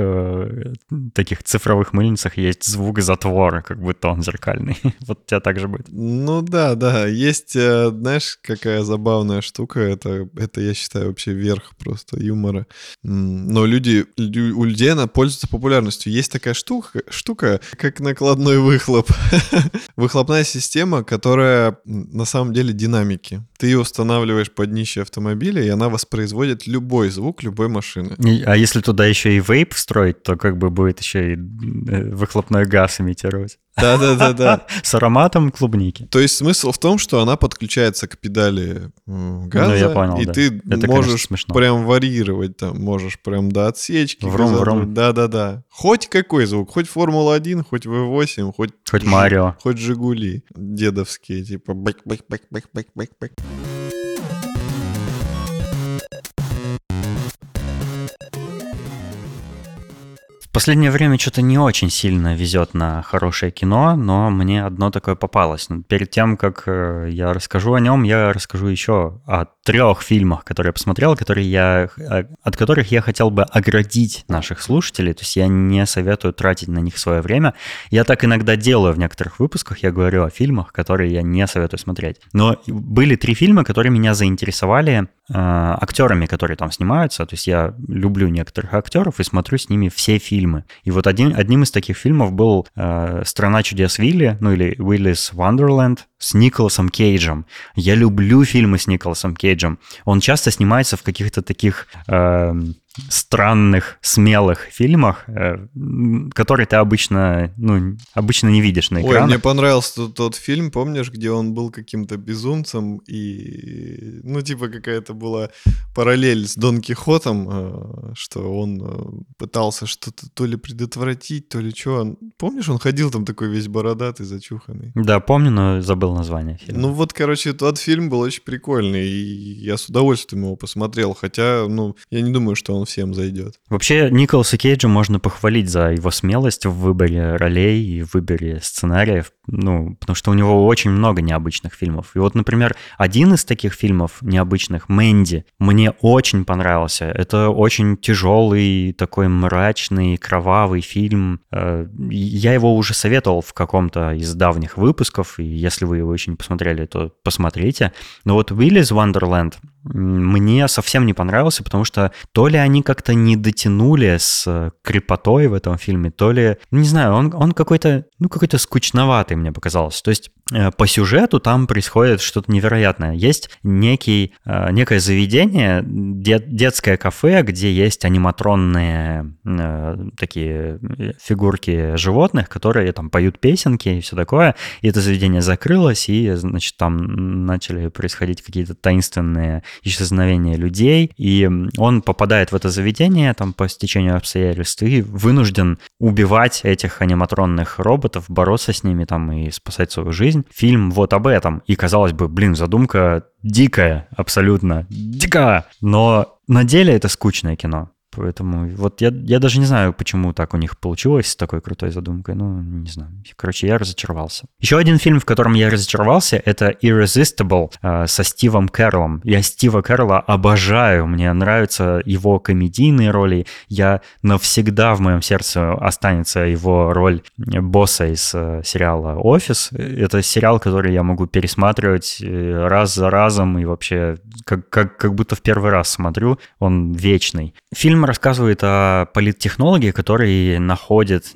таких цифровых мыльницах, есть звук затвора, как будто он зеркальный. вот у тебя так будет. Ну да, да. Есть, э, знаешь, какая забавная штука. Это, это я считаю, вообще верх просто юмора. Но люди, у людей она пользуется популярностью. Есть такая штука, штука как накладной выхлоп. Выхлопная система, которая на самом деле динамики. Ты ее устанавливаешь под днище автомобиля, и она воспроизводит любой звук любой машины. А если туда еще и вейп встроить, то как бы будет еще и э, выхлопной газ имитировать. Да-да-да-да. С ароматом клубники. То есть смысл в том, что она подключается к педали газа, ну, я понял, и да. ты Это, можешь прям варьировать там, можешь прям до отсечки. Врум, врум. Да-да-да. Хоть какой звук, хоть Формула-1, хоть V8, хоть... Хоть Марио. Хоть Жигули дедовские, типа бэк-бэк-бэк-бэк-бэк-бэк. Последнее время что-то не очень сильно везет на хорошее кино, но мне одно такое попалось. Перед тем, как э, я расскажу о нем, я расскажу еще о трех фильмах, которые я посмотрел, которые я, э, от которых я хотел бы оградить наших слушателей. То есть я не советую тратить на них свое время. Я так иногда делаю в некоторых выпусках. Я говорю о фильмах, которые я не советую смотреть. Но были три фильма, которые меня заинтересовали актерами, которые там снимаются. То есть я люблю некоторых актеров и смотрю с ними все фильмы. И вот один, одним из таких фильмов был э, «Страна чудес Вилли», ну или «Willy's Wonderland», с Николасом Кейджем. Я люблю фильмы с Николасом Кейджем. Он часто снимается в каких-то таких э, странных, смелых фильмах, э, которые ты обычно, ну, обычно не видишь на экране. Ой, мне понравился тот, тот фильм, помнишь, где он был каким-то безумцем, и, ну, типа какая-то была параллель с Дон Кихотом, э, что он э, пытался что-то то ли предотвратить, то ли что. Помнишь, он ходил там такой весь бородатый, зачуханный? Да, помню, но забыл название фильма. Ну, вот, короче, тот фильм был очень прикольный, и я с удовольствием его посмотрел, хотя, ну, я не думаю, что он он всем зайдет. Вообще, Николаса Кейджа можно похвалить за его смелость в выборе ролей и в выборе сценариев, ну, потому что у него очень много необычных фильмов. И вот, например, один из таких фильмов необычных, «Мэнди», мне очень понравился. Это очень тяжелый, такой мрачный, кровавый фильм. Э, я его уже советовал в каком-то из давних выпусков, и если вы еще не посмотрели, то посмотрите. Но вот «Willy's Wonderland» мне совсем не понравился, потому что то ли они как-то не дотянули с крепотой в этом фильме, то ли, не знаю, он, он какой-то, ну, какой-то скучноватый мне показалось. То есть э, по сюжету там происходит что-то невероятное. Есть некий, э, некое заведение, дет, детское кафе, где есть аниматронные э, такие фигурки животных, которые там поют песенки и все такое. И это заведение закрылось, и, значит, там начали происходить какие-то таинственные исчезновения людей. И он попадает в это заведение там по стечению обстоятельств и вынужден убивать этих аниматронных роботов, бороться с ними там и спасать свою жизнь. Фильм вот об этом. И казалось бы, блин, задумка дикая, абсолютно дикая. Но на деле это скучное кино. Поэтому вот я, я даже не знаю, почему так у них получилось с такой крутой задумкой. Ну, не знаю. Короче, я разочаровался. Еще один фильм, в котором я разочаровался, это Irresistible э, со Стивом Кэрролом. Я Стива Кэрролла обожаю. Мне нравятся его комедийные роли. Я навсегда в моем сердце останется его роль босса из э, сериала «Офис». Это сериал, который я могу пересматривать э, раз за разом и вообще как, как, как будто в первый раз смотрю. Он вечный. Фильм рассказывает о политтехнологии, который находит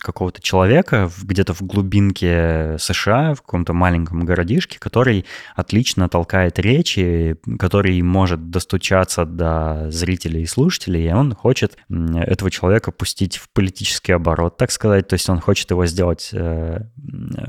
какого-то человека где-то в глубинке США, в каком-то маленьком городишке, который отлично толкает речи, который может достучаться до зрителей и слушателей, и он хочет этого человека пустить в политический оборот, так сказать, то есть он хочет его сделать э,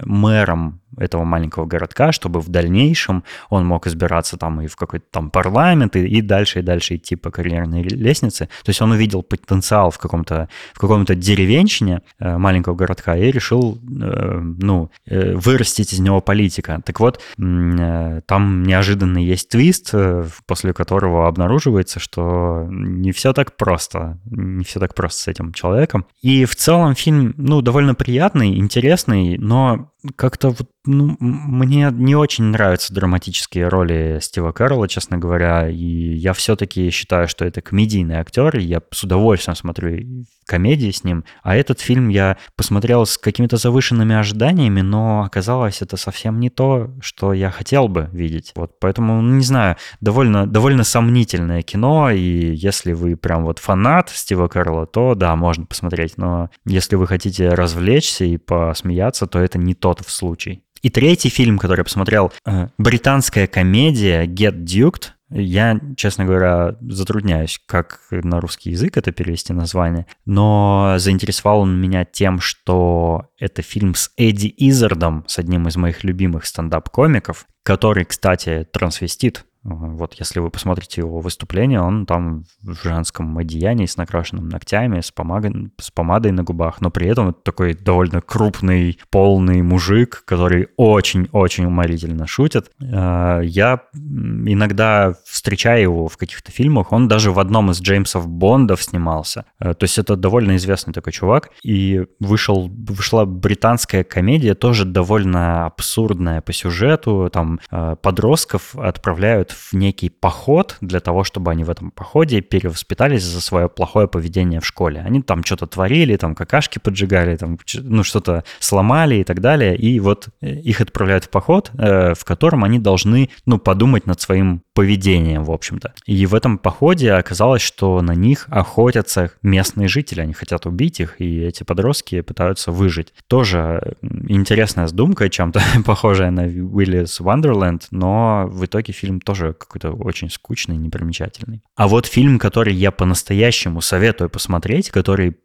мэром этого маленького городка, чтобы в дальнейшем он мог избираться там и в какой-то там парламент, и, и дальше, и дальше идти по карьерной лестнице. То есть он увидел потенциал в каком-то в каком-то деревенщине э, маленького городка и решил, э, ну, э, вырастить из него политика. Так вот, э, там неожиданно есть твист, э, после которого обнаруживается, что не все так просто, не все так просто с этим человеком. И в целом фильм, ну, довольно приятный, интересный, но как-то вот, ну, мне не очень нравятся драматические роли Стива Кэрролла, честно говоря, и я все-таки считаю, что это комедийный актер, и я с удовольствием смотрю комедии с ним, а этот фильм я посмотрел с какими-то завышенными ожиданиями, но оказалось это совсем не то, что я хотел бы видеть. Вот, поэтому, ну, не знаю, довольно, довольно сомнительное кино, и если вы прям вот фанат Стива Кэрролла, то да, можно посмотреть, но если вы хотите развлечься и посмеяться, то это не то тот случай. И третий фильм, который я посмотрел, э, британская комедия Get Duked. Я, честно говоря, затрудняюсь, как на русский язык это перевести название, но заинтересовал он меня тем, что это фильм с Эдди Изардом, с одним из моих любимых стендап-комиков, который, кстати, трансвестит. Вот если вы посмотрите его выступление, он там в женском одеянии с накрашенными ногтями, с помадой, с помадой на губах, но при этом такой довольно крупный, полный мужик, который очень-очень уморительно шутит. Э, я иногда встречаю его в каких-то фильмах, он даже в одном из Джеймсов Бондов снимался. Э, то есть это довольно известный такой чувак. И вышел, вышла британская комедия, тоже довольно абсурдная по сюжету. Там э, подростков отправляют в некий поход для того, чтобы они в этом походе перевоспитались за свое плохое поведение в школе. Они там что-то творили, там какашки поджигали, там ну что-то сломали и так далее. И вот э, их отправляют в поход, э, в котором они должны ну подумать над своим поведением, в общем-то. И в этом походе оказалось, что на них охотятся местные жители, они хотят убить их, и эти подростки пытаются выжить. Тоже интересная сдумка, чем-то похожая на Willy's Wonderland, но в итоге фильм тоже какой-то очень скучный, непримечательный. А вот фильм, который я по-настоящему советую посмотреть, который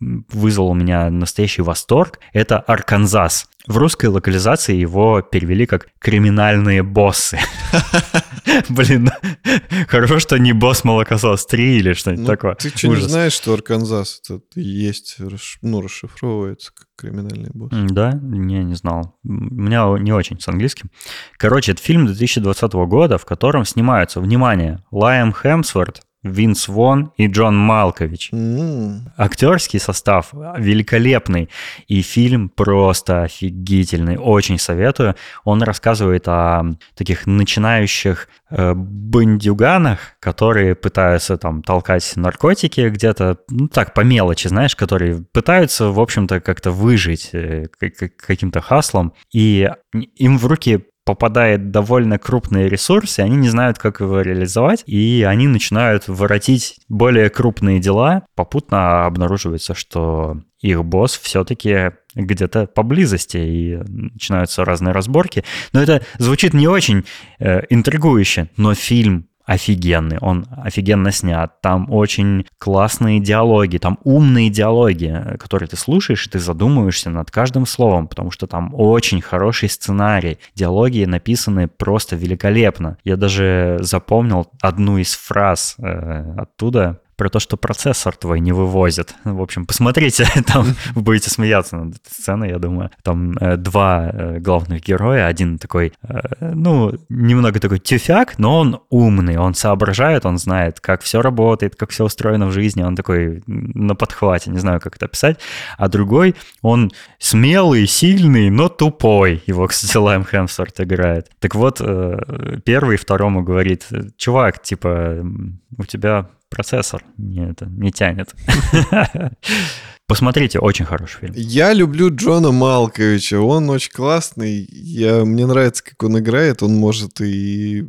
вызвал у меня настоящий восторг, это «Арканзас». В русской локализации его перевели как «Криминальные боссы». Блин, хорошо, что не босс молокосос 3 или что-нибудь ну, такое. Ты что, не знаешь, что Арканзас есть, ну, расшифровывается как криминальный босс? Да? Не, не знал. У меня не очень с английским. Короче, это фильм 2020 года, в котором снимаются, внимание, Лайам Хемсворт, Винс Вон и Джон Малкович. Mm. Актерский состав великолепный. И фильм просто офигительный. Очень советую. Он рассказывает о таких начинающих э, бандюганах, которые пытаются там толкать наркотики где-то, ну так, по мелочи, знаешь, которые пытаются, в общем-то, как-то выжить э, каким-то хаслом. И им в руки попадает довольно крупные ресурсы, они не знают, как его реализовать, и они начинают воротить более крупные дела. Попутно обнаруживается, что их босс все-таки где-то поблизости, и начинаются разные разборки. Но это звучит не очень э, интригующе, но фильм офигенный, он офигенно снят, там очень классные диалоги, там умные диалоги, которые ты слушаешь, и ты задумываешься над каждым словом, потому что там очень хороший сценарий, диалоги написаны просто великолепно. Я даже запомнил одну из фраз э, оттуда, про то, что процессор твой не вывозит. В общем, посмотрите, там вы будете смеяться над этой сценой, я думаю. Там э, два э, главных героя, один такой, э, ну, немного такой тюфяк, но он умный, он соображает, он знает, как все работает, как все устроено в жизни, он такой на подхвате, не знаю, как это описать. А другой, он смелый, сильный, но тупой. Его, кстати, Лайм Хемсворт играет. Так вот, э, первый второму говорит, чувак, типа, у тебя процессор не, это, не тянет. Посмотрите, очень хороший фильм. Я люблю Джона Малковича, он очень классный. Я, мне нравится, как он играет. Он может и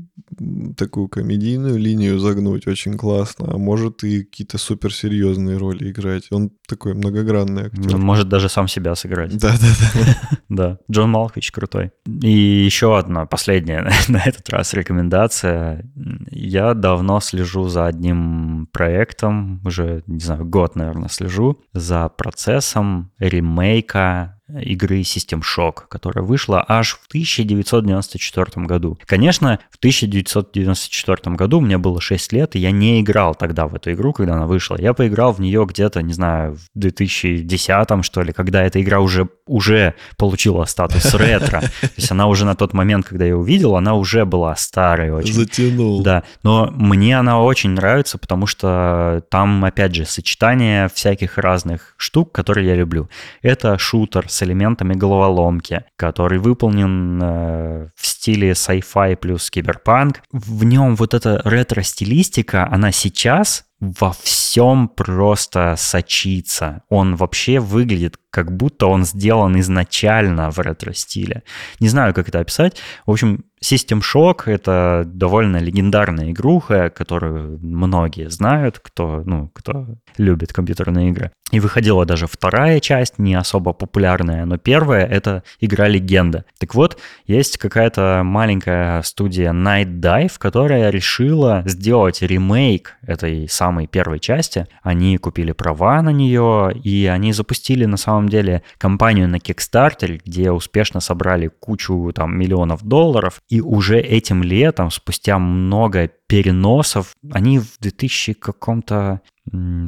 такую комедийную линию загнуть очень классно, а может и какие-то суперсерьезные роли играть. Он такой многогранный актер. Он может даже сам себя сыграть. Да-да-да. Да, Джон Малкович крутой. И еще одна, последняя на этот раз рекомендация. Я давно слежу за одним проектом, уже, не знаю, год, наверное, слежу за процессом ремейка игры System Shock, которая вышла аж в 1994 году. Конечно, в 1994 году мне было 6 лет, и я не играл тогда в эту игру, когда она вышла. Я поиграл в нее где-то, не знаю, в 2010 что ли, когда эта игра уже, уже получила статус ретро. То есть она уже на тот момент, когда я увидел, она уже была старой очень. Затянул. Да, но мне она очень нравится, потому что там, опять же, сочетание всяких разных штук, которые я люблю. Это шутер с элементами головоломки, который выполнен э, в стиле sci-fi плюс киберпанк. В нем вот эта ретро-стилистика, она сейчас во всем просто сочится. Он вообще выглядит как будто он сделан изначально в ретро-стиле. Не знаю, как это описать. В общем, System Shock — это довольно легендарная игруха, которую многие знают, кто, ну, кто любит компьютерные игры. И выходила даже вторая часть, не особо популярная, но первая — это игра-легенда. Так вот, есть какая-то маленькая студия Night Dive, которая решила сделать ремейк этой самой первой части. Они купили права на нее, и они запустили на самом деле компанию на Kickstarter, где успешно собрали кучу там миллионов долларов, и уже этим летом, спустя много переносов, они в 2000 каком-то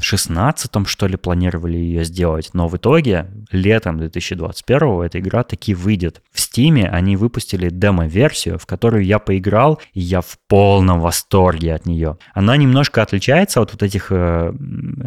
16 что ли, планировали ее сделать, но в итоге летом 2021 эта игра таки выйдет. В Стиме они выпустили демо-версию, в которую я поиграл, и я в полном восторге от нее. Она немножко отличается от вот этих э,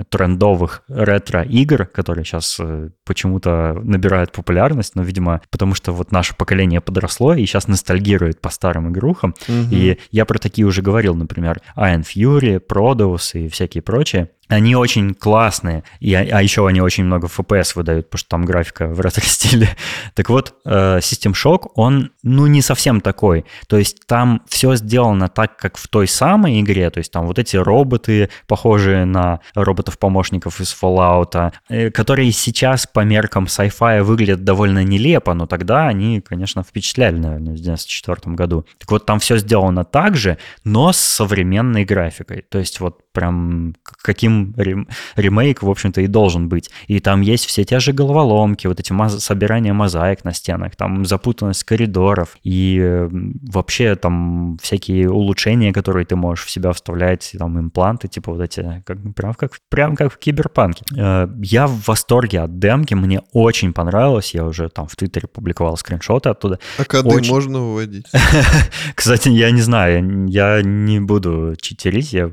трендовых ретро-игр, которые сейчас э, почему-то набирают популярность, но, видимо, потому что вот наше поколение подросло и сейчас ностальгирует по старым игрухам. Угу. И я про такие уже говорил, например, Iron Fury, Prodeus и всякие прочие. Они очень классные, и, а еще они очень много FPS выдают, потому что там графика в ретро-стиле. Так вот, э, System Shock, он, ну, не совсем такой. То есть там все сделано так, как в той самой игре, то есть там вот эти роботы, похожие на роботов-помощников из Fallout, э, которые сейчас по меркам sci-fi выглядят довольно нелепо, но тогда они, конечно, впечатляли, наверное, в 94 году. Так вот, там все сделано так же, но с современной графикой. То есть вот прям каким рем, ремейк, в общем-то, и должен быть. И там есть все те же головоломки, вот эти моз- собирания мозаик на стенах, там запутанность коридоров и э, вообще там всякие улучшения, которые ты можешь в себя вставлять, там импланты, типа вот эти, как, прям, как, прям как в киберпанке. Э, я в восторге от демки, мне очень понравилось, я уже там в Твиттере публиковал скриншоты оттуда. А коды очень... можно выводить? Кстати, я не знаю, я не буду читерить, я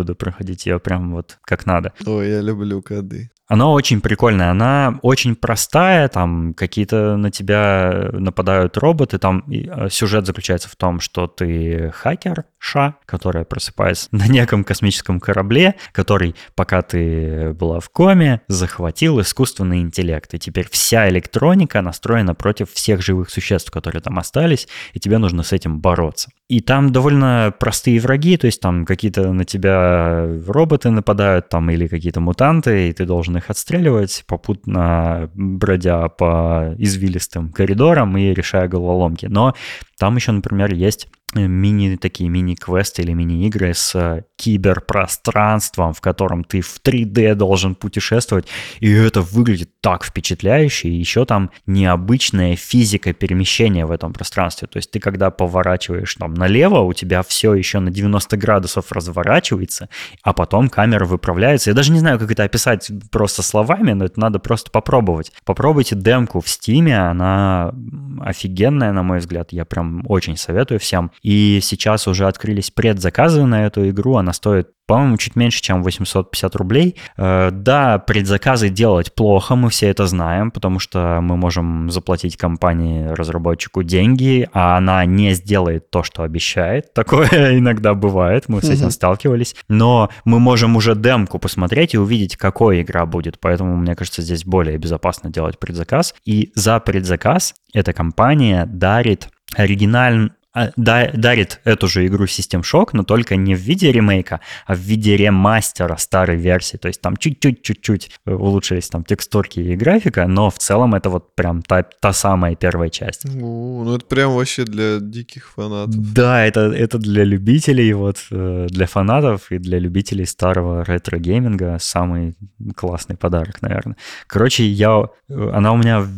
буду проходить ее прям вот как надо. Ой, я люблю коды. Она очень прикольная, она очень простая, там какие-то на тебя нападают роботы, там э, сюжет заключается в том, что ты хакер, Ша, которая просыпается на неком космическом корабле, который, пока ты была в коме, захватил искусственный интеллект. И теперь вся электроника настроена против всех живых существ, которые там остались, и тебе нужно с этим бороться. И там довольно простые враги, то есть там какие-то на тебя роботы нападают, там или какие-то мутанты, и ты должен их отстреливать, попутно бродя по извилистым коридорам и решая головоломки. Но там еще, например, есть Э, мини такие мини-квесты или мини-игры с э, киберпространством, в котором ты в 3D должен путешествовать, и это выглядит так впечатляюще, и еще там необычная физика перемещения в этом пространстве, то есть ты когда поворачиваешь там налево, у тебя все еще на 90 градусов разворачивается, а потом камера выправляется, я даже не знаю, как это описать просто словами, но это надо просто попробовать. Попробуйте демку в Стиме, она офигенная, на мой взгляд, я прям очень советую всем. И сейчас уже открылись предзаказы на эту игру. Она стоит по-моему, чуть меньше, чем 850 рублей. Э, да, предзаказы делать плохо, мы все это знаем, потому что мы можем заплатить компании-разработчику деньги, а она не сделает то, что обещает. Такое иногда бывает, мы с этим сталкивались. Но мы можем уже демку посмотреть и увидеть, какой игра будет. Поэтому, мне кажется, здесь более безопасно делать предзаказ. И за предзаказ эта компания дарит оригинальный дарит эту же игру System Shock, но только не в виде ремейка, а в виде ремастера старой версии. То есть там чуть-чуть-чуть-чуть улучшились там текстурки и графика, но в целом это вот прям та, та самая первая часть. О, ну это прям вообще для диких фанатов. Да, это, это для любителей, вот э, для фанатов и для любителей старого ретро-гейминга самый классный подарок, наверное. Короче, я, э, она у меня в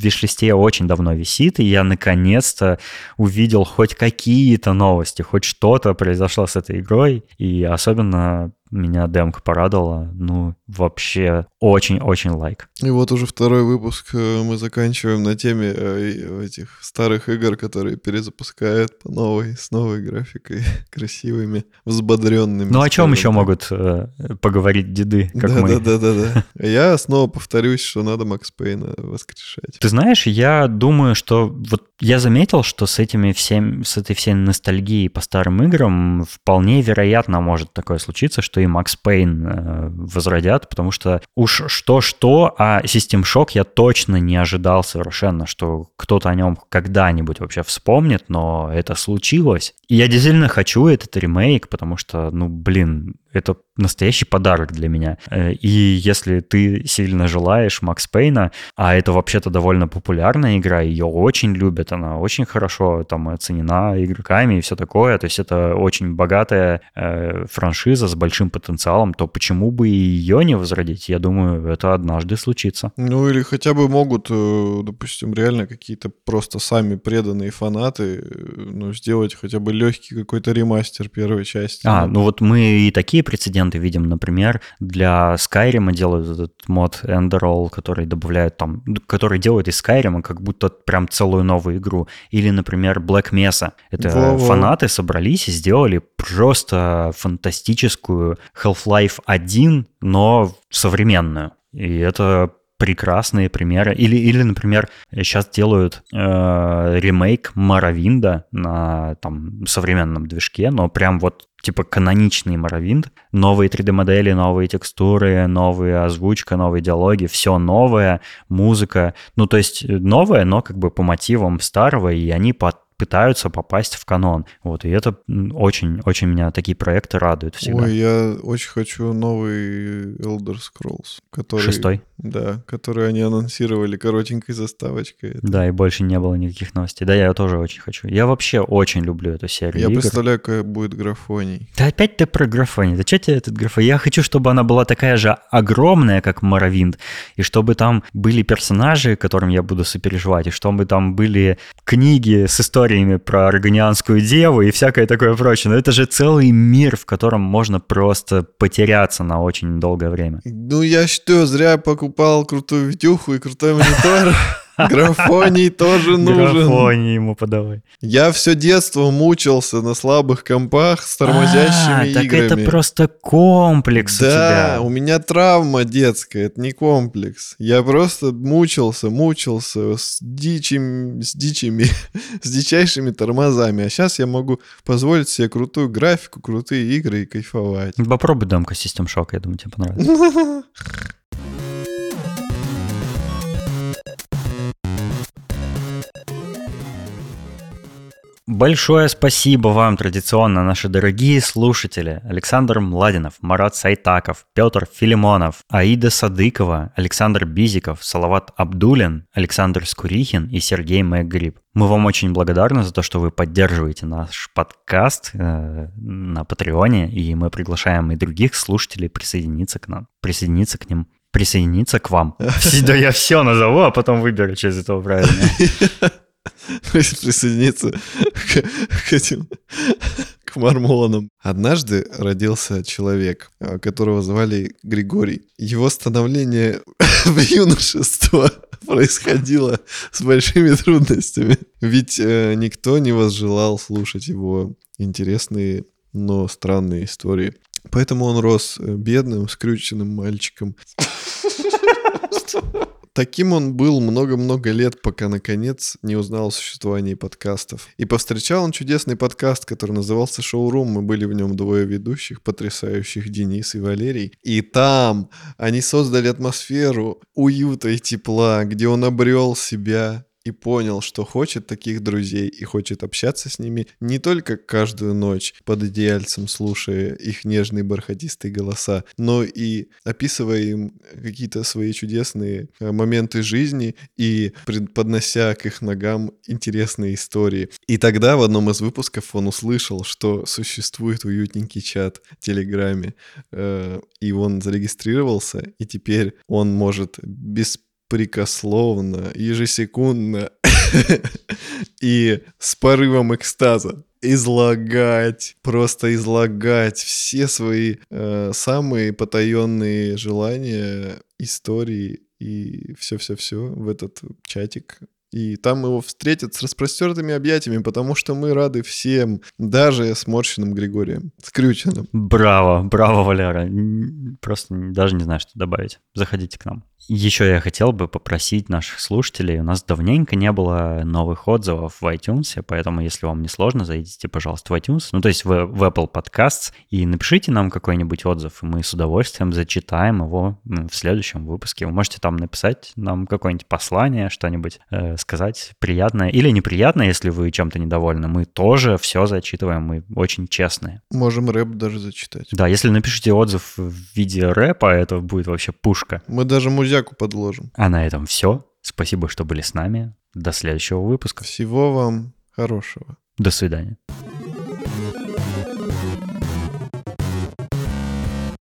виш-листе очень давно висит, и я наконец-то увидел хоть какие-то новости, хоть что-то произошло с этой игрой, и особенно меня демка порадовала. Ну, вообще очень-очень лайк. И вот уже второй выпуск э, мы заканчиваем на теме э, этих старых игр, которые перезапускают по новой, с новой графикой, красивыми, взбодренными. Ну, о чем еще могут э, поговорить деды, как да, мы? Да, да, да, да. Я снова повторюсь, что надо Макс Пейна воскрешать. Ты знаешь, я думаю, что вот я заметил, что с этими всем, с этой всей ностальгией по старым играм вполне вероятно может такое случиться, что и Макс Пейн э, возродят, потому что уж что-что, а System Shock я точно не ожидал совершенно, что кто-то о нем когда-нибудь вообще вспомнит, но это случилось. Я действительно хочу этот ремейк, потому что, ну, блин, это настоящий подарок для меня. Э, и если ты сильно желаешь Макс Пейна, а это вообще-то довольно популярная игра, ее очень любят, она очень хорошо там оценена игроками и все такое, то есть это очень богатая э, франшиза с большим потенциалом, то почему бы и ее не возродить? Я думаю, это однажды случится. Ну или хотя бы могут, э, допустим, реально какие-то просто сами преданные фанаты э, ну, сделать хотя бы легкий какой-то ремастер первой части. А, ну вот мы и такие прецеденты видим, например, для Skyrim делают этот мод Enderroll, который добавляют там, который делает из Skyrim как будто прям целую новую игру. Или, например, Black Mesa. Это Во-во. фанаты собрались и сделали просто фантастическую Half-Life 1, но современную. И это прекрасные примеры. Или, или например, сейчас делают э, ремейк Маравинда на там, современном движке, но прям вот типа каноничный Моровинд. Новые 3D-модели, новые текстуры, новая озвучка, новые диалоги, все новое, музыка. Ну, то есть новое, но как бы по мотивам старого, и они под пытаются попасть в канон. Вот, и это очень-очень меня такие проекты радуют всегда. Ой, я очень хочу новый Elder Scrolls, который... Шестой? Да, который они анонсировали коротенькой заставочкой. Да, и больше не было никаких новостей. Да, я тоже очень хочу. Я вообще очень люблю эту серию Я игр. представляю, какая будет графоний. Да опять ты про графоний. Да что тебе этот графоний? Я хочу, чтобы она была такая же огромная, как Моровинд, и чтобы там были персонажи, которым я буду сопереживать, и чтобы там были книги с историей историями про аргонианскую деву и всякое такое прочее. Но это же целый мир, в котором можно просто потеряться на очень долгое время. Ну я что, зря покупал крутую видюху и крутой монитор? Графоний тоже нужен. Графоний ему подавай. Я все детство мучился на слабых компах с тормозящими А, так играми. это просто комплекс у Да, тебя. у меня травма детская, это не комплекс. Я просто мучился, мучился с дичим, с дичими, с дичайшими тормозами. А сейчас я могу позволить себе крутую графику, крутые игры и кайфовать. Попробуй демку System Shock, я думаю, тебе понравится. Большое спасибо вам традиционно, наши дорогие слушатели. Александр Младинов, Марат Сайтаков, Петр Филимонов, Аида Садыкова, Александр Бизиков, Салават Абдулин, Александр Скурихин и Сергей Мэггриб. Мы вам очень благодарны за то, что вы поддерживаете наш подкаст э, на Патреоне, и мы приглашаем и других слушателей присоединиться к нам, присоединиться к ним, присоединиться к вам. Да я все назову, а потом выберу, из этого правильно. присоединиться к, к этим к мормонам. Однажды родился человек, а, которого звали Григорий. Его становление в юношество происходило с большими трудностями. Ведь э, никто не возжелал слушать его интересные, но странные истории. Поэтому он рос э, бедным, скрюченным мальчиком. Таким он был много-много лет, пока наконец не узнал о существовании подкастов. И повстречал он чудесный подкаст, который назывался «Шоурум». Мы были в нем двое ведущих, потрясающих Денис и Валерий. И там они создали атмосферу уюта и тепла, где он обрел себя и понял, что хочет таких друзей и хочет общаться с ними не только каждую ночь под одеяльцем, слушая их нежные бархатистые голоса, но и описывая им какие-то свои чудесные э, моменты жизни и поднося к их ногам интересные истории. И тогда в одном из выпусков он услышал, что существует уютненький чат в Телеграме, э, и он зарегистрировался, и теперь он может без беспрекословно, ежесекундно и с порывом экстаза излагать, просто излагать все свои э, самые потаенные желания, истории и все-все-все в этот чатик. И там его встретят с распростертыми объятиями, потому что мы рады всем, даже сморщенным Григорием, скрюченным. Браво, браво, Валяра. Просто даже не знаю, что добавить. Заходите к нам. Еще я хотел бы попросить наших слушателей, у нас давненько не было новых отзывов в iTunes, поэтому если вам не сложно, зайдите, пожалуйста, в iTunes, ну то есть в, в Apple Podcasts, и напишите нам какой-нибудь отзыв, и мы с удовольствием зачитаем его в следующем выпуске. Вы можете там написать нам какое-нибудь послание, что-нибудь э, сказать приятное или неприятное, если вы чем-то недовольны. Мы тоже все зачитываем, мы очень честные. Можем рэп даже зачитать. Да, если напишите отзыв в виде рэпа, это будет вообще пушка. Мы даже музяку подложим. А на этом все. Спасибо, что были с нами. До следующего выпуска. Всего вам хорошего. До свидания.